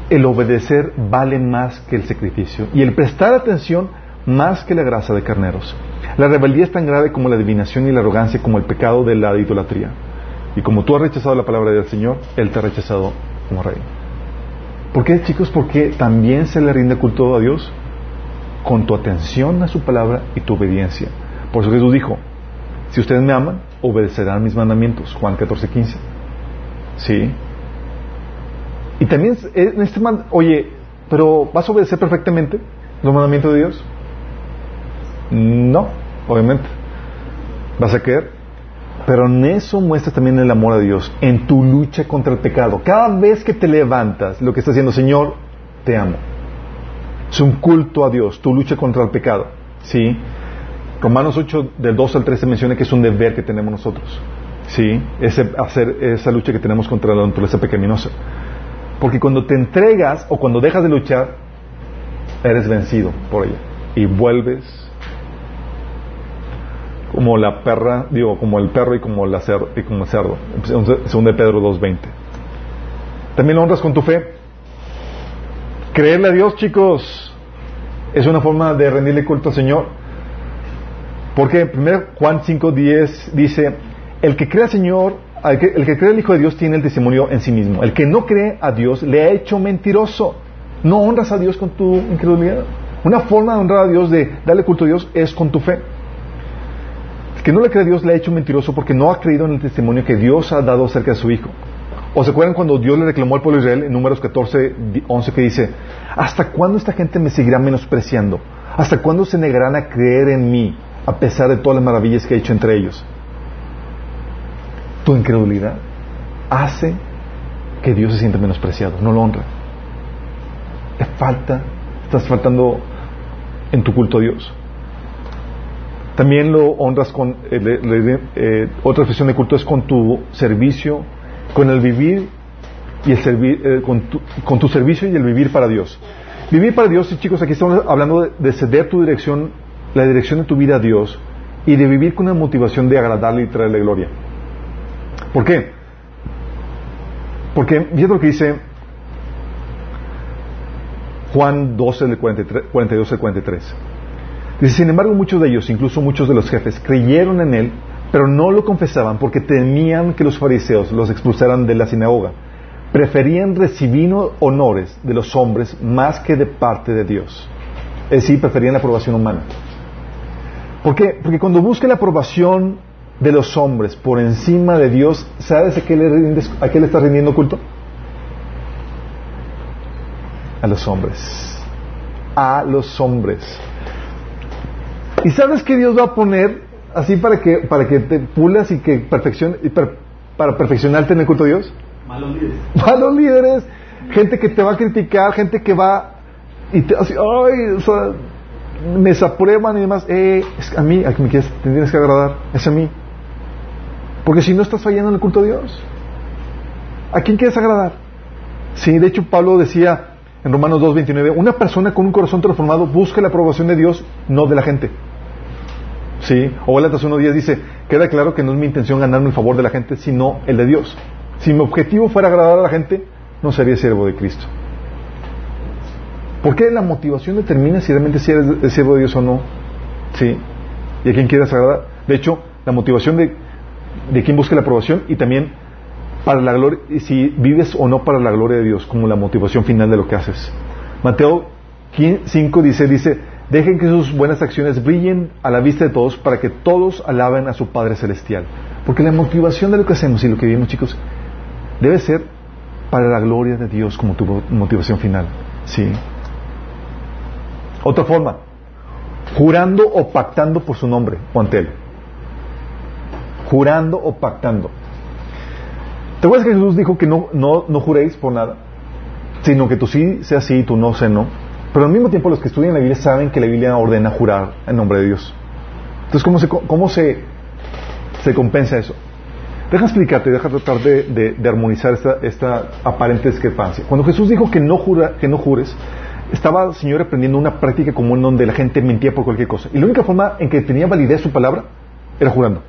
[SPEAKER 2] el obedecer vale más que el sacrificio y el prestar atención más que la grasa de carneros. La rebeldía es tan grave como la adivinación y la arrogancia como el pecado de la idolatría. Y como tú has rechazado la palabra del Señor, Él te ha rechazado como rey. ¿Por qué, chicos? Porque también se le rinde culto a Dios con tu atención a su palabra y tu obediencia. Por eso Jesús dijo, si ustedes me aman, obedecerán mis mandamientos. Juan 14, 15. ¿Sí? Y también en este man, oye, pero ¿vas a obedecer perfectamente los mandamientos de Dios? No, obviamente. Vas a querer. Pero en eso muestras también el amor a Dios, en tu lucha contra el pecado. Cada vez que te levantas, lo que estás diciendo, Señor, te amo. Es un culto a Dios, tu lucha contra el pecado. ¿Sí? Romanos 8, del 2 al 13 menciona que es un deber que tenemos nosotros. ¿Sí? Ese, hacer esa lucha que tenemos contra la naturaleza pecaminosa. Porque cuando te entregas o cuando dejas de luchar, eres vencido por ella. Y vuelves como la perra, digo, como el perro y como, la cerdo, y como el cerdo. Según de Pedro 2.20. También lo honras con tu fe. Creerle a Dios, chicos, es una forma de rendirle culto al Señor. Porque primero Juan 5.10 dice, el que cree al Señor el que, cree el Hijo de Dios tiene el testimonio en sí mismo. El que no cree a Dios le ha hecho mentiroso. No honras a Dios con tu incredulidad. Una forma de honrar a Dios, de darle culto a Dios, es con tu fe. Que no le cree a Dios le ha hecho mentiroso porque no ha creído en el testimonio que Dios ha dado acerca de su Hijo. ¿O se acuerdan cuando Dios le reclamó al pueblo de Israel en números 14, 11 que dice, ¿hasta cuándo esta gente me seguirá menospreciando? ¿Hasta cuándo se negarán a creer en mí a pesar de todas las maravillas que he hecho entre ellos? tu incredulidad hace que Dios se sienta menospreciado, no lo honra. Te falta, estás faltando en tu culto a Dios. También lo honras con, eh, eh, otra expresión de culto es con tu servicio, con el vivir y el servir, eh, con, tu, con, tu, servicio y el vivir para Dios. Vivir para Dios, chicos, aquí estamos hablando de, de ceder tu dirección, la dirección de tu vida a Dios y de vivir con una motivación de agradarle y traerle gloria. ¿Por qué? Porque, fíjate lo que dice Juan 12, del 42 al 43. Sin embargo, muchos de ellos, incluso muchos de los jefes, creyeron en él, pero no lo confesaban porque temían que los fariseos los expulsaran de la sinagoga. Preferían recibir honores de los hombres más que de parte de Dios. Es decir, preferían la aprobación humana. ¿Por qué? Porque cuando busca la aprobación de los hombres por encima de Dios, ¿sabes a qué le, rindes, a qué le estás rindiendo culto? A los hombres. A los hombres. ¿Y sabes qué Dios va a poner así para que, para que te pulas y que perfeccione, y para perfeccionarte en el culto de Dios?
[SPEAKER 1] Malos líderes. [LAUGHS]
[SPEAKER 2] Malos líderes. Gente que te va a criticar, gente que va y te así, ay, o sea, me desaprueban y demás. Eh, es a mí, a que me quieres, te tienes que agradar, es a mí. Porque si no estás fallando en el culto de Dios, ¿a quién quieres agradar? Sí, de hecho Pablo decía en Romanos 2.29, una persona con un corazón transformado busca la aprobación de Dios, no de la gente. Sí, o Gálatas 1.10 dice, queda claro que no es mi intención ganarme el favor de la gente, sino el de Dios. Si mi objetivo fuera agradar a la gente, no sería siervo de Cristo. ¿Por qué la motivación determina si realmente si eres siervo de Dios o no? Sí. ¿Y a quién quieres agradar? De hecho, la motivación de, de quién busca la aprobación y también para la gloria, si vives o no para la gloria de Dios, como la motivación final de lo que haces. Mateo 5 dice, dice, dejen que sus buenas acciones brillen a la vista de todos para que todos alaben a su Padre Celestial. Porque la motivación de lo que hacemos y lo que vivimos, chicos, debe ser para la gloria de Dios como tu motivación final. Sí. Otra forma, jurando o pactando por su nombre o ante. Jurando o pactando. ¿Te acuerdas que Jesús dijo que no, no, no juréis por nada? Sino que tú sí sea sí y tú no sé no. Pero al mismo tiempo los que estudian la Biblia saben que la Biblia ordena jurar en nombre de Dios. Entonces, ¿cómo se, cómo se, se compensa eso? Deja explicarte, deja tratar de, armonizar esta, esta, aparente discrepancia. Cuando Jesús dijo que no, jura, que no jures, estaba el Señor aprendiendo una práctica común donde la gente mentía por cualquier cosa. Y la única forma en que tenía validez su palabra era jurando.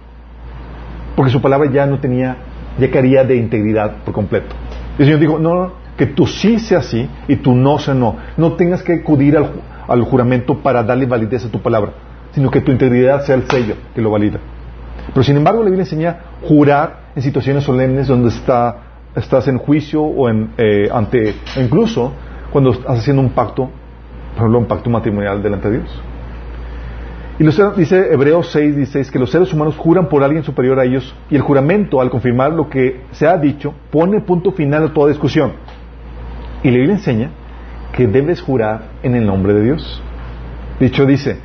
[SPEAKER 2] Porque su palabra ya no tenía, ya caría de integridad por completo. Y el Señor dijo, no, no que tú sí sea sí y tú no sea no. No tengas que acudir al, juramento para darle validez a tu palabra, sino que tu integridad sea el sello que lo valida. Pero sin embargo la Biblia enseña jurar en situaciones solemnes donde está, estás en juicio o en, eh, ante, incluso cuando estás haciendo un pacto, por ejemplo, un pacto matrimonial delante de Dios. Y dice Hebreos 6, 16 que los seres humanos juran por alguien superior a ellos y el juramento, al confirmar lo que se ha dicho, pone punto final a toda discusión. Y la Biblia enseña que debes jurar en el nombre de Dios. Dicho dice,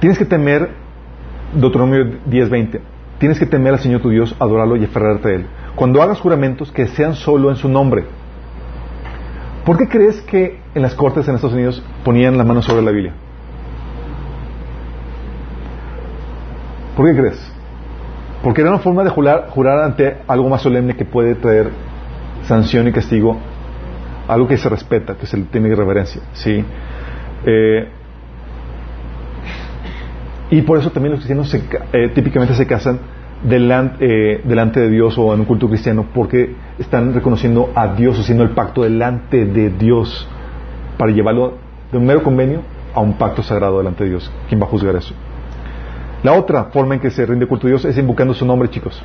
[SPEAKER 2] tienes que temer, Deuteronomio 10:20, tienes que temer al Señor tu Dios, adorarlo y aferrarte a Él. Cuando hagas juramentos, que sean solo en su nombre. ¿Por qué crees que en las cortes en Estados Unidos ponían la mano sobre la Biblia? ¿Por qué crees? Porque era una forma de jurar, jurar ante algo más solemne que puede traer sanción y castigo, algo que se respeta, que se le tiene reverencia. ¿sí? Eh, y por eso también los cristianos eh, típicamente se casan delante, eh, delante de Dios o en un culto cristiano porque están reconociendo a Dios, haciendo el pacto delante de Dios para llevarlo de un mero convenio a un pacto sagrado delante de Dios. ¿Quién va a juzgar eso? La otra forma en que se rinde culto a Dios es invocando su nombre, chicos.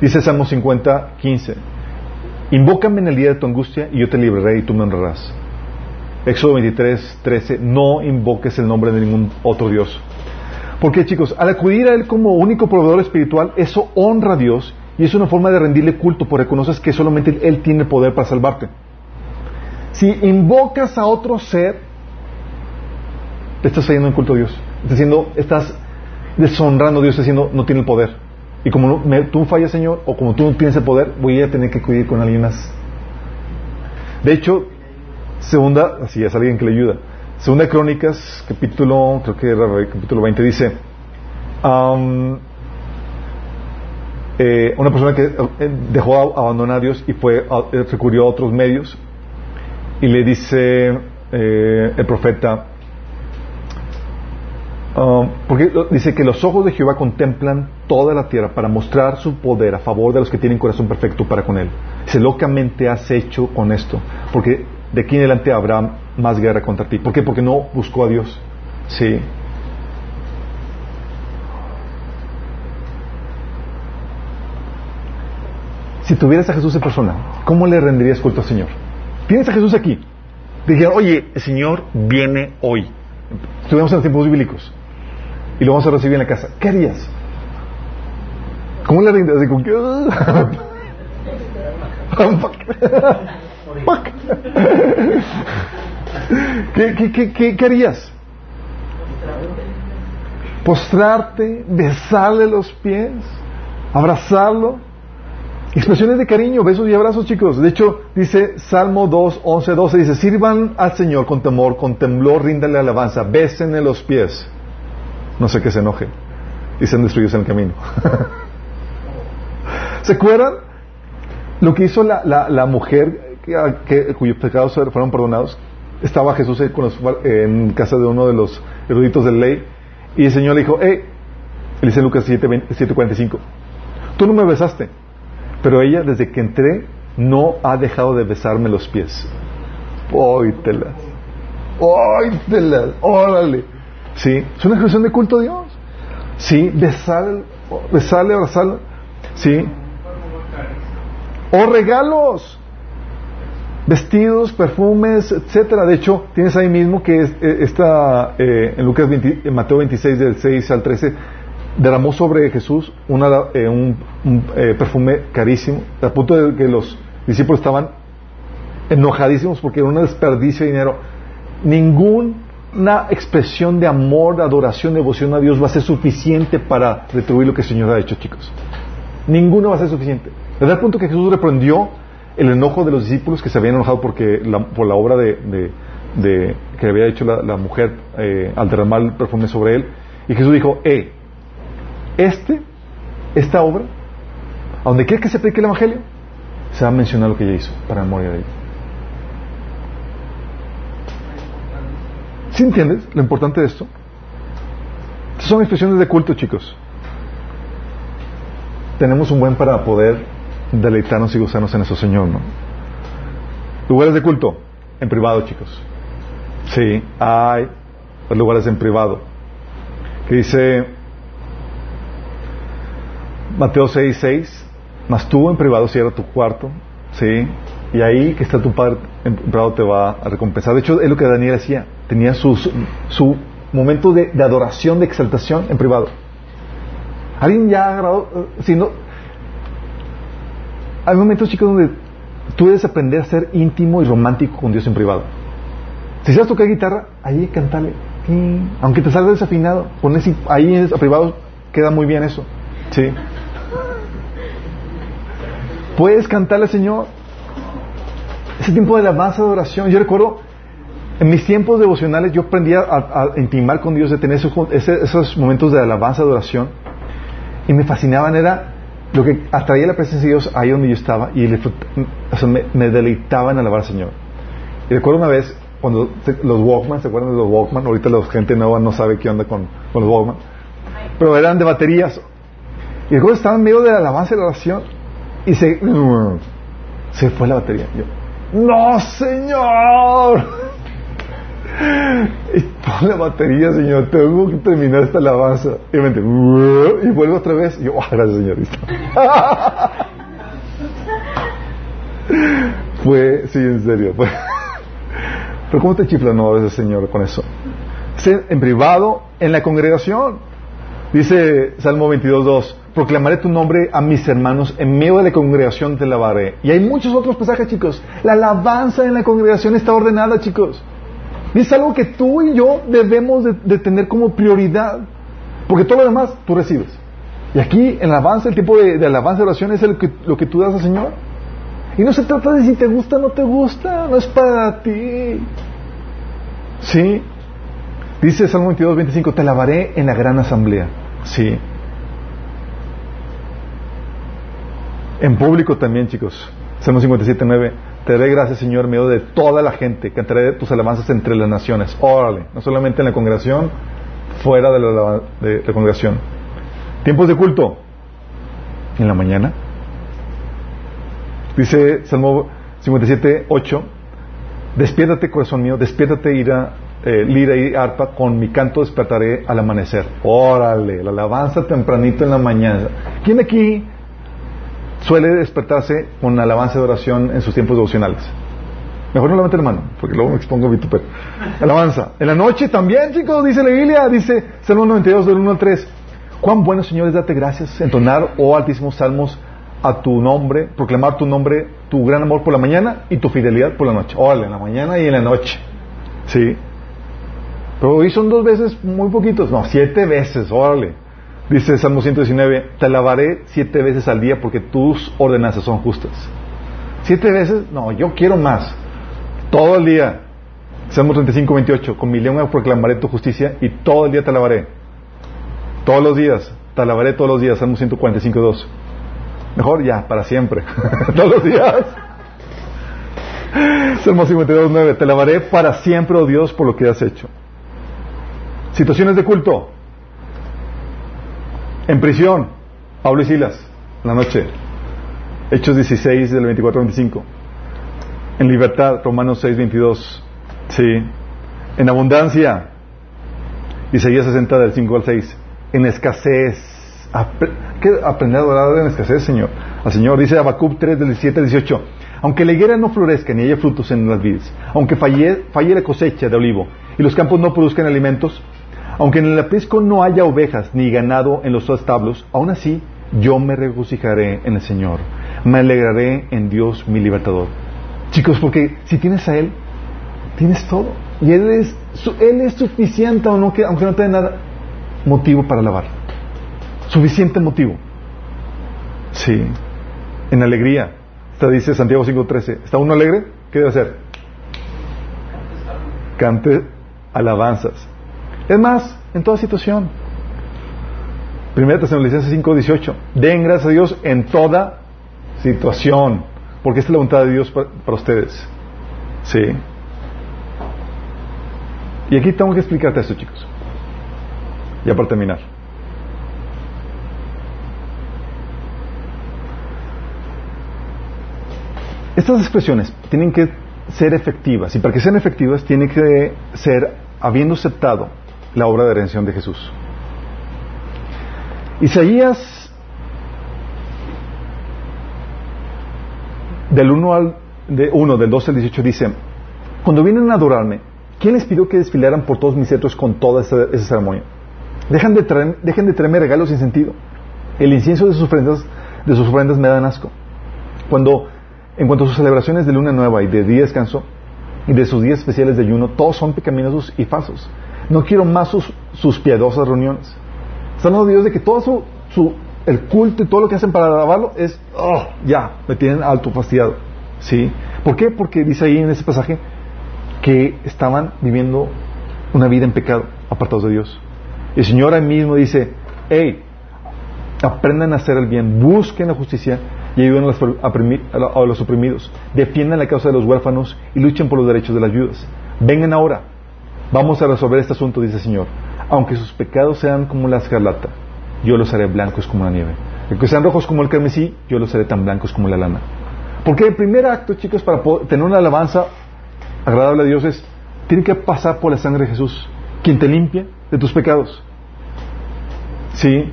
[SPEAKER 2] Dice Salmo 50, 15. Invócame en el día de tu angustia y yo te libraré y tú me honrarás. Éxodo 23, 13. No invoques el nombre de ningún otro Dios. Porque chicos, al acudir a Él como único proveedor espiritual, eso honra a Dios y es una forma de rendirle culto, porque reconoces que solamente Él tiene poder para salvarte. Si invocas a otro ser, te estás fallando en culto a Dios. Estás, estás deshonrando a Dios, estás diciendo, no tiene el poder. Y como tú fallas, Señor, o como tú no tienes el poder, voy a tener que acudir con alguien más. De hecho, segunda, así es alguien que le ayuda. Segunda Crónicas, capítulo, creo que era capítulo 20, dice, eh, una persona que eh, dejó abandonar a Dios y fue, eh, recurrió a otros medios y le dice el profeta, Ah, porque dice que los ojos de Jehová contemplan toda la tierra para mostrar su poder a favor de los que tienen corazón perfecto para con él. Dice, locamente has hecho con esto, porque de aquí en adelante habrá más guerra contra ti. ¿Por qué? Porque no buscó a Dios. Sí. Si tuvieras a Jesús en persona, ¿cómo le rendirías culto al Señor? Tienes a Jesús aquí. Dije, oye, el Señor viene hoy. Estuvimos en los tiempos bíblicos. Y lo vamos a recibir en la casa. ¿Qué harías? ¿Cómo le rindes? Fuck. Fuck. ¿Qué, qué, qué, qué, qué harías? Postrarte, besarle los pies, abrazarlo. Expresiones de cariño, besos y abrazos, chicos. De hecho, dice Salmo 2, 11, 12, dice, sirvan al Señor con temor, con temblor, ríndale alabanza, bésenle los pies. No sé que se enoje y sean destruidos en el camino. [LAUGHS] ¿Se acuerdan lo que hizo la, la, la mujer que, cuyos pecados fueron perdonados? Estaba Jesús en casa de uno de los eruditos de ley y el Señor le dijo, hey, le dice Lucas 7, 7:45, tú no me besaste, pero ella desde que entré no ha dejado de besarme los pies. Óytelas, óytelas, órale. Sí, es una expresión de culto a Dios. Sí, besar, besarle, abrazarle. Sí. O regalos. Vestidos, perfumes, etcétera. De hecho, tienes ahí mismo que es, eh, está eh, en Lucas 20 en Mateo 26 del 6 al 13 derramó sobre Jesús una, eh, un, un, eh, perfume carísimo, al punto de que los discípulos estaban enojadísimos porque era un desperdicio de dinero. Ninguna expresión de amor, de adoración, devoción a Dios va a ser suficiente para retribuir lo que el Señor ha hecho, chicos. Ninguno va a ser suficiente. Desde el punto que Jesús reprendió el enojo de los discípulos que se habían enojado porque por la obra de, de- que había hecho la, la mujer eh, al derramar el perfume sobre él. Y Jesús dijo, eh, este, esta obra, a donde quiera que se predique el Evangelio, se va a mencionar lo que ella hizo para memoria de ella. ¿Sí entiendes lo importante de esto? Estas son expresiones de culto, chicos. Tenemos un buen para poder deleitarnos y gozarnos en eso, Señor, ¿no? Lugares de culto, en privado, chicos. Sí, hay lugares en privado. Que dice Mateo 6, 6, mas tú en privado cierra tu cuarto, ¿sí? Y ahí que está tu padre en privado te va a recompensar. De hecho, es lo que Daniel hacía. Tenía su, su momento de, de adoración, de exaltación en privado. ¿Alguien ya ha agarrado? eh, Si no, hay momentos, chicos, donde tú debes aprender a ser íntimo y romántico con Dios en privado. Si sabes tocar guitarra, ahí cantale. Sí. Aunque te salga desafinado, pones ahí en privado, queda muy bien eso. Sí. Puedes cantarle Señor. Ese tiempo de alabanza, de oración. Yo recuerdo, en mis tiempos devocionales, yo aprendí a, a intimar con Dios, de tener esos, esos momentos de alabanza, de oración. Y me fascinaban, era lo que atraía la presencia de Dios ahí donde yo estaba. Y disfrut- o sea, me, me deleitaba en alabar al Señor. Y recuerdo una vez, cuando los Walkman, ¿se acuerdan de los Walkman? Ahorita la gente nueva no sabe qué onda con, con los Walkman. Pero eran de baterías. Y recuerdo estaba en medio de la alabanza y la oración. Y se, se fue la batería. Yo, ¡No, Señor! Y pon la batería, Señor. Tengo que terminar esta alabanza. Y, me y vuelvo otra vez. Y yo, ¡ah, gracias, Señor! [LAUGHS] Fue, sí, en serio. Fue. Pero ¿cómo te chifla no a veces, Señor, con eso? En privado, en la congregación. Dice Salmo 22.2, proclamaré tu nombre a mis hermanos, en medio de la congregación te alabaré. Y hay muchos otros pasajes, chicos. La alabanza en la congregación está ordenada, chicos. Y es algo que tú y yo debemos de, de tener como prioridad. Porque todo lo demás tú recibes. Y aquí, en la alabanza, el tiempo de, de y oración es el lo que tú das al Señor. Y no se trata de si te gusta o no te gusta, no es para ti. ¿Sí? Dice Salmo 22, 25, te alabaré en la gran asamblea. Sí. En público también, chicos. Salmo 57, 9. Te daré gracias, Señor, en medio de toda la gente. Cantaré tus alabanzas entre las naciones. Órale. No solamente en la congregación, fuera de la, congregación. Tiempos de culto. En la mañana. Dice Salmo 57, 8. Despiértate, corazón mío, despiértate, ira, eh, lira y arpa, con mi canto despertaré al amanecer. Órale, la alabanza tempranito en la mañana. ¿Quién aquí suele despertarse con alabanza de oración en sus tiempos devocionales? Mejor no levante la mano, porque luego me expongo a vitupero. Alabanza. En la noche también, chicos, dice la Biblia, dice Salmo 92, del 1 al 3. Cuán bueno, Señor, es darte gracias, entonar, oh altísimos salmos, a tu nombre, proclamar tu nombre, tu gran amor por la mañana y tu fidelidad por la noche. Órale, en la mañana y en la noche. ¿Sí? Pero hoy son dos veces muy poquitos. No, siete veces, órale. Dice Salmo 119, te alabaré siete veces al día porque tus ordenanzas son justas. Siete veces, no, yo quiero más. Todo el día. Salmo 35, 28, con mi lengua proclamaré tu justicia y todo el día te alabaré. Todos los días, te alabaré todos los días. Salmo 145, 2. Mejor ya, para siempre. [LAUGHS] Todos los días. Salmo 52, 9. Te lavaré para siempre, oh Dios, por lo que has hecho. Situaciones de culto. En prisión. Pablo y Silas. La noche. Hechos 16, del 24 al 25. En libertad. Romanos 6, 22. Sí. En abundancia. Isaías 60, del 5 al 6. En escasez ¿Qué aprender a adorar en escasez, Señor? Al Señor dice Habacuc 3, del 17 al 18. Aunque la higuera no florezca ni haya frutos en las vides, aunque falle, falle la cosecha de olivo y los campos no produzcan alimentos, aunque en el aprisco no haya ovejas ni ganado en los establos, aún así yo me regocijaré en el Señor, me alegraré en Dios mi libertador. Chicos, porque si tienes a Él, tienes todo. Y Él es, él es suficiente, aunque, aunque no tenga nada, motivo para alabar. Suficiente motivo. Sí. En alegría. Esta dice Santiago 5.13. ¿Está uno alegre? ¿Qué debe hacer? Cante alabanzas. Es más, en toda situación. Primera Tesalonicenses 5.18. Den gracias a Dios en toda situación. Porque esta es la voluntad de Dios para, para ustedes. Sí. Y aquí tengo que explicarte esto, chicos. Ya para terminar. Estas expresiones tienen que ser efectivas y para que sean efectivas tienen que ser habiendo aceptado la obra de redención de Jesús. Isaías del 1 al de 1 del 12 al 18 dice, cuando vienen a adorarme, ¿quién les pidió que desfilaran por todos mis centros con toda esa, ceremonia? Dejen de, traer, dejen de traerme regalos sin sentido. El incienso de sus ofrendas, de sus ofrendas me dan asco. Cuando en cuanto a sus celebraciones de luna nueva y de día de descanso y de sus días especiales de ayuno, todos son pecaminosos y falsos. No quiero más sus, piadosas reuniones. Están hablando Dios de que todo su, el culto y todo lo que hacen para alabarlo es, oh, ya, me tienen alto fastidiado. ¿Sí? ¿Por qué? Porque dice ahí en ese pasaje que estaban viviendo una vida en pecado, apartados de Dios. Y el Señor ahí mismo dice, hey, aprendan a hacer el bien, busquen la justicia y ayuden a los, oprimidos, defiendan la causa de los huérfanos y luchen por los derechos de las viudas. Vengan ahora, vamos a resolver este asunto, dice el Señor. Aunque sus pecados sean como la escarlata, yo los haré blancos como la nieve. Aunque sean rojos como el carmesí, yo los haré tan blancos como la lana. Porque el primer acto, chicos, para tener una alabanza agradable a Dios es, tiene que pasar por la sangre de Jesús, quien te limpia de tus pecados. Sí.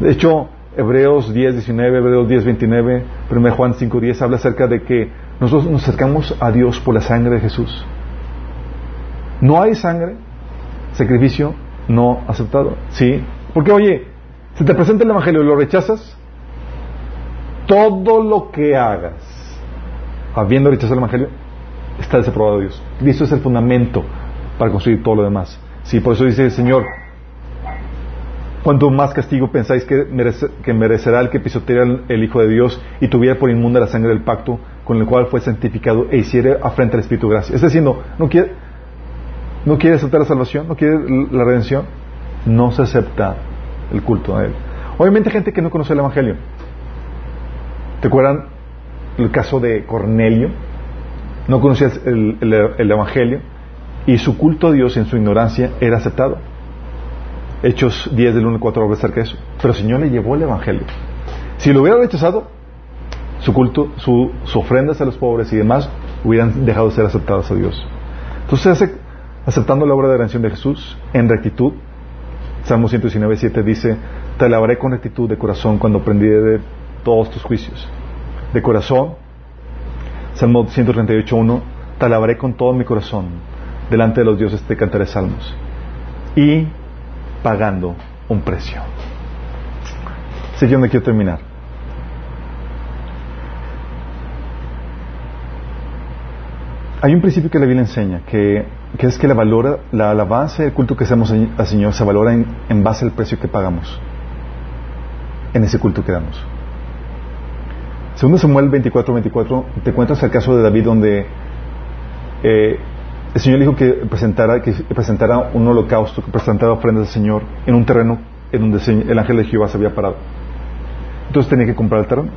[SPEAKER 2] De hecho, Hebreos 10, 19, Hebreos 10, 29, 1 Juan 5, 10 habla acerca de que nosotros nos acercamos a Dios por la sangre de Jesús. No hay sangre, sacrificio no aceptado. ¿Sí? Porque oye, si te presenta el Evangelio y lo rechazas, todo lo que hagas, habiendo rechazado el Evangelio, está desaprobado de Dios. Cristo es el fundamento para construir todo lo demás. Sí, por eso dice el Señor, ¿Cuánto más castigo pensáis que, merecerá el que pisoteara el, Hijo de Dios y tuviera por inmunda la sangre del pacto con el cual fue santificado e hiciera afrenta al Espíritu de gracia? Es decir, ¿no quiere, no quiere aceptar la salvación? ¿No quiere la redención? No se acepta el culto a Él. Obviamente gente que no conoce el Evangelio. ¿Te acuerdan el caso de Cornelio? No conocía el Evangelio y su culto a Dios en su ignorancia era aceptado. Hechos 10 del 1 al 4 habla acerca de eso. Pero el Señor le llevó el Evangelio. Si lo hubiera rechazado, su culto, su, su ofrendas a los pobres y demás hubieran dejado de ser aceptadas a Dios. Entonces, aceptando la obra de redención de Jesús en rectitud, Salmo 119, 7 dice, te alabaré con rectitud de corazón cuando aprendí de todos tus juicios. De corazón, Salmo 138, 1, te alabaré con todo mi corazón, delante de los dioses te cantaré salmos. Y pagando un precio. Así que donde quiero terminar. Hay un principio que la Biblia enseña, que, es que la, valora, la alabanza y el culto que hacemos al Señor se valora en, base al precio que pagamos, en ese culto que damos. Segundo Samuel 24, 24, te cuentas el caso de David donde eh, el Señor dijo que presentara, que presentara un holocausto, que presentara ofrendas al Señor en un terreno en donde el ángel de Jehová se había parado. Entonces tenía que comprar el terreno.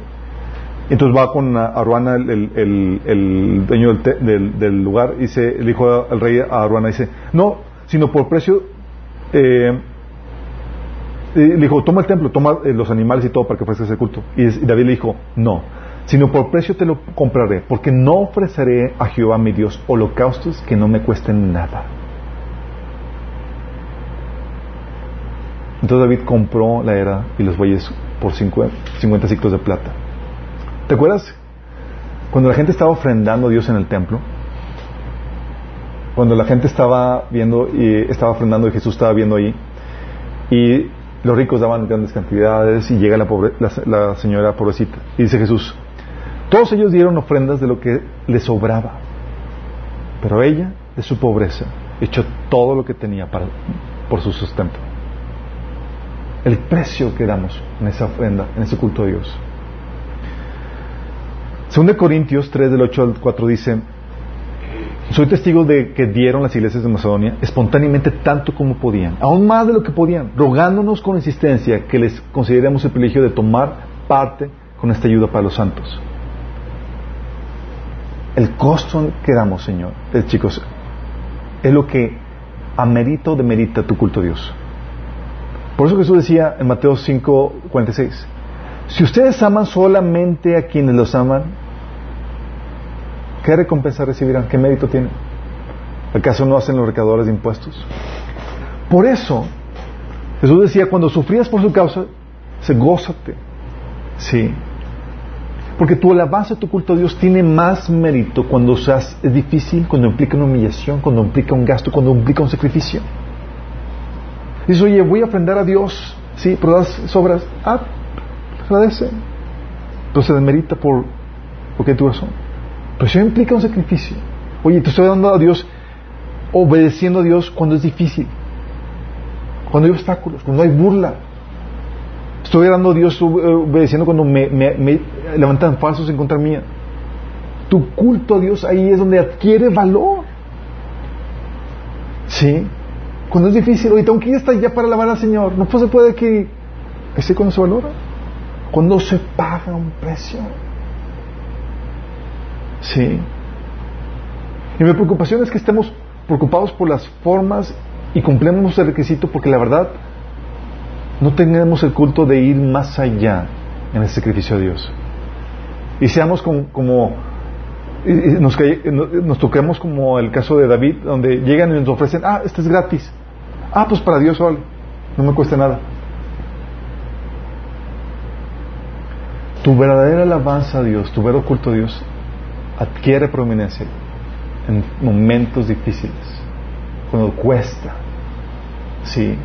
[SPEAKER 2] Entonces va con Aruana, el, dueño del, lugar, y se, le dijo al rey a Aruana, dice, no, sino por precio, eh, le dijo, toma el templo, toma eh, los animales y todo para que ofrezcas ese culto. Y, David le dijo, no, sino por precio te lo compraré, porque no ofreceré a Jehová mi Dios holocaustos que no me cuesten nada. Entonces David compró la era y los bueyes por 50, 50 ciclos de plata. ¿Te acuerdas? Cuando la gente estaba ofrendando a Dios en el templo, cuando la gente estaba viendo y estaba ofrendando y Jesús estaba viendo ahí, y los ricos daban grandes cantidades y llega la, la, señora pobrecita y dice Jesús, todos ellos dieron ofrendas de lo que les sobraba, pero ella, de su pobreza, echó todo lo que tenía para, por su sustento. El precio que damos en esa ofrenda, en ese culto a Dios. Según de Corintios 3 del 8 al 4 dice, soy testigo de que dieron las iglesias de Macedonia espontáneamente tanto como podían, aún más de lo que podían, rogándonos con insistencia que les consideremos el privilegio de tomar parte con esta ayuda para los santos. El costo que damos, Señor, eh, chicos, es lo que amerita o demerita tu culto a Dios. Por eso Jesús decía en Mateo 5, 46, si ustedes aman solamente a quienes los aman, ¿qué recompensa recibirán? ¿Qué mérito tienen? ¿Acaso no hacen los recaudadores de impuestos? Por eso, Jesús decía, cuando sufrías por su causa, se gózate. Sí. Porque tu alabanza, tu culto a Dios tiene más mérito cuando seas, es difícil, cuando implica una humillación, cuando implica un gasto, cuando implica un sacrificio. Dices, oye, voy a ofrendar a Dios, sí, pero das sobras. Ah, agradece. Se demerita por, porque tu razón. Pero eso implica un sacrificio. Oye, te estoy dando a Dios, obedeciendo a Dios cuando es difícil, cuando hay obstáculos, cuando hay burla. Estoy dando a Dios eh, obedeciendo cuando me, levantan falsos en contra mía. Tu culto a Dios ahí es donde adquiere valor. ¿Sí? Cuando es difícil, oye, tengo que ir hasta allá para alabar al Señor. No se puede que ese cuando se valora cuando se paga un precio. Sí. Y mi preocupación es que estemos preocupados por las formas y cumplimos el requisito porque la verdad no tenemos el culto de ir más allá en el sacrificio a Dios. Y seamos como, como nos, nos, toquemos como el caso de David, donde llegan y nos ofrecen, ah, este es gratis. Ah, pues para Dios vale, no me cuesta nada. Tu verdadera alabanza a Dios, tu verdadero culto a Dios, adquiere prominencia en momentos difíciles, cuando cuesta. Sí.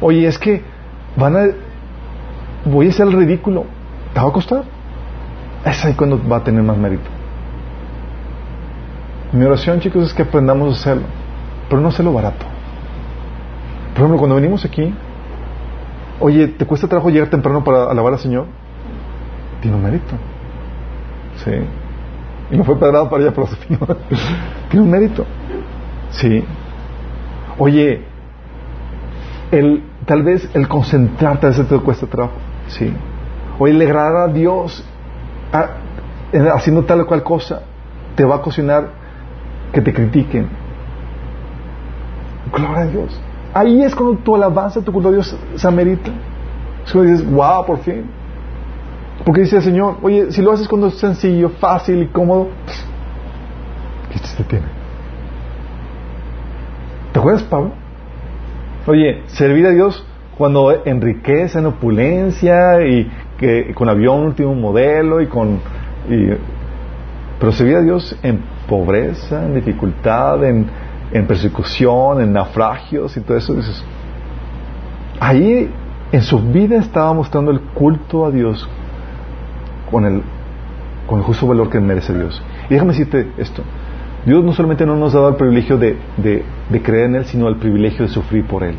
[SPEAKER 2] Oye, es que van a. Voy a hacer el ridículo. ¿Te va a costar? Es ahí cuando va a tener más mérito. Mi oración, chicos, es que aprendamos a hacerlo, pero no hacerlo barato. Por ejemplo, cuando venimos aquí, oye, ¿te cuesta trabajo llegar temprano para alabar al Señor? tiene un mérito. Sí. No fue pedrado para allá, pero [LAUGHS] tiene un mérito. Sí. Oye, el, tal vez el concentrarte a veces te cuesta trabajo. Sí. Oye, el agradar a Dios haciendo tal o cual cosa te va a cocinar que te critiquen. Gloria a Dios. Ahí es cuando tu alabanza, tu culto a Dios se amerita. Es cuando dices, wow, por fin. Porque dice el Señor, oye, si lo haces cuando es sencillo, fácil y cómodo, ¿qué chiste tiene? ¿Te acuerdas, Pablo? Oye, servir a Dios cuando enriquece en opulencia y que con avión último modelo y con pero servir a Dios en pobreza, en dificultad, en, en persecución, en naufragios y todo eso, dices, ahí en su vida estaba mostrando el culto a Dios con el, con el justo valor que merece Dios. Y déjame decirte esto. Dios no solamente no nos ha dado el privilegio de, de, creer en Él, sino el privilegio de sufrir por Él.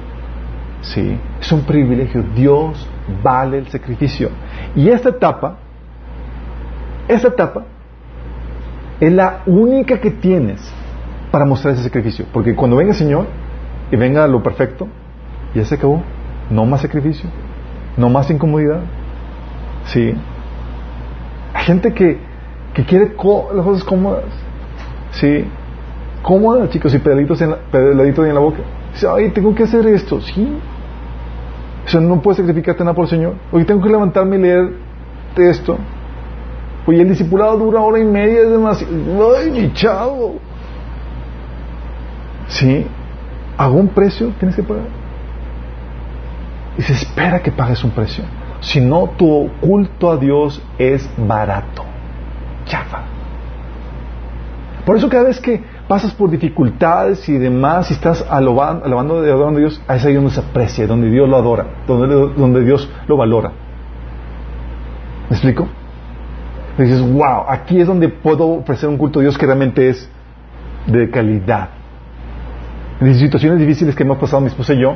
[SPEAKER 2] Sí, es un privilegio. Dios vale el sacrificio. Y esta etapa, esta etapa, es la única que tienes para mostrar ese sacrificio. Porque cuando venga el Señor y venga lo perfecto, ya se acabó. No más sacrificio, no más incomodidad. Sí, gente que, que quiere las cosas cómodas. Sí. Cómodas, chicos, y pedalitos en la, en la boca. Dice, ay, tengo que hacer esto. Sí. O sea, no puedes sacrificarte nada por el Señor. Oye, tengo que levantarme y leer esto. Oye, el discipulado dura hora y media, es demasiado. ¡Ay, mi chavo! ¿Sí? ¿Hago un precio? Tienes que pagar. Y se espera que pagues un precio. Si no, tu culto a Dios es barato. Chafa. Por eso cada vez que pasas por dificultades y demás y estás alabando, alabando a Dios, es ahí donde se aprecia, donde Dios lo adora, donde, donde Dios lo valora. ¿Me explico? Dices, wow, aquí es donde puedo ofrecer un culto a Dios que realmente es de calidad. En situaciones difíciles que hemos pasado mi esposa y yo,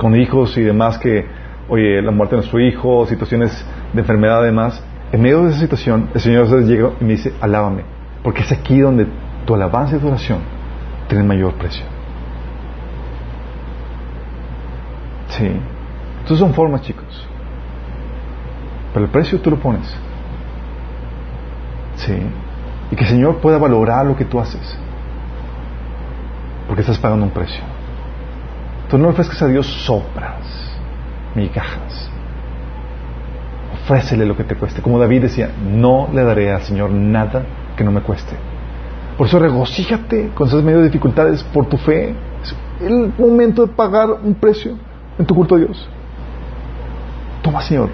[SPEAKER 2] con hijos y demás que oye, la muerte de nuestro hijo, situaciones de enfermedad además, en medio de esa situación, el Señor llega y me dice, alábame, porque es aquí donde tu alabanza y tu oración tienen mayor precio. Sí. Entonces son formas, chicos. Pero el precio tú lo pones. Sí. Y que el Señor pueda valorar lo que tú haces. Porque estás pagando un precio. Tú no ofrezcas a Dios sopras migajas. Ofrécele lo que te cueste. Como David decía, no le daré al Señor nada que no me cueste. Por eso regocíjate con esas medios de dificultades por tu fe. Es el momento de pagar un precio en tu culto a Dios. Toma, Señor,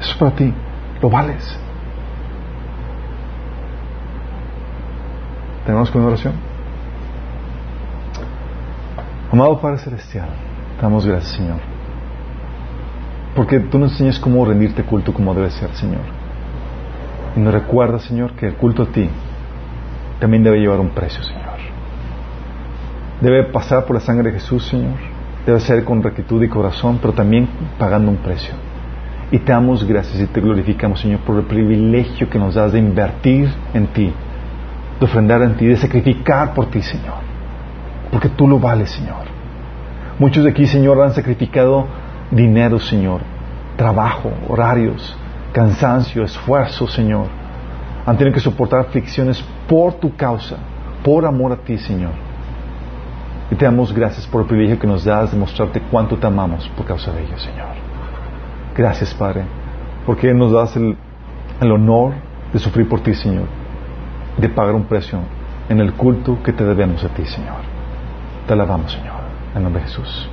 [SPEAKER 2] eso es para ti. Lo vales. ¿Tenemos con una oración? Amado Padre Celestial, damos gracias, Señor porque tú nos enseñas cómo rendirte culto como debe ser, Señor. Y nos recuerda, Señor, que el culto a ti también debe llevar un precio, Señor. Debe pasar por la sangre de Jesús, Señor. Debe ser con rectitud y corazón, pero también pagando un precio. Y te damos gracias y te glorificamos, Señor, por el privilegio que nos das de invertir en ti, de ofrendar en ti, de sacrificar por ti, Señor. Porque tú lo vales, Señor. Muchos de aquí, Señor, han sacrificado dinero, Señor, trabajo, horarios, cansancio, esfuerzo, Señor. Han tenido que soportar aflicciones por tu causa, por amor a ti, Señor. Y te damos gracias por el privilegio que nos das de mostrarte cuánto te amamos por causa de ello, Señor. Gracias, Padre, porque nos das el, el honor de sufrir por ti, Señor, de pagar un precio en el culto que te debemos a ti, Señor. Te alabamos, Señor, en nombre de Jesús.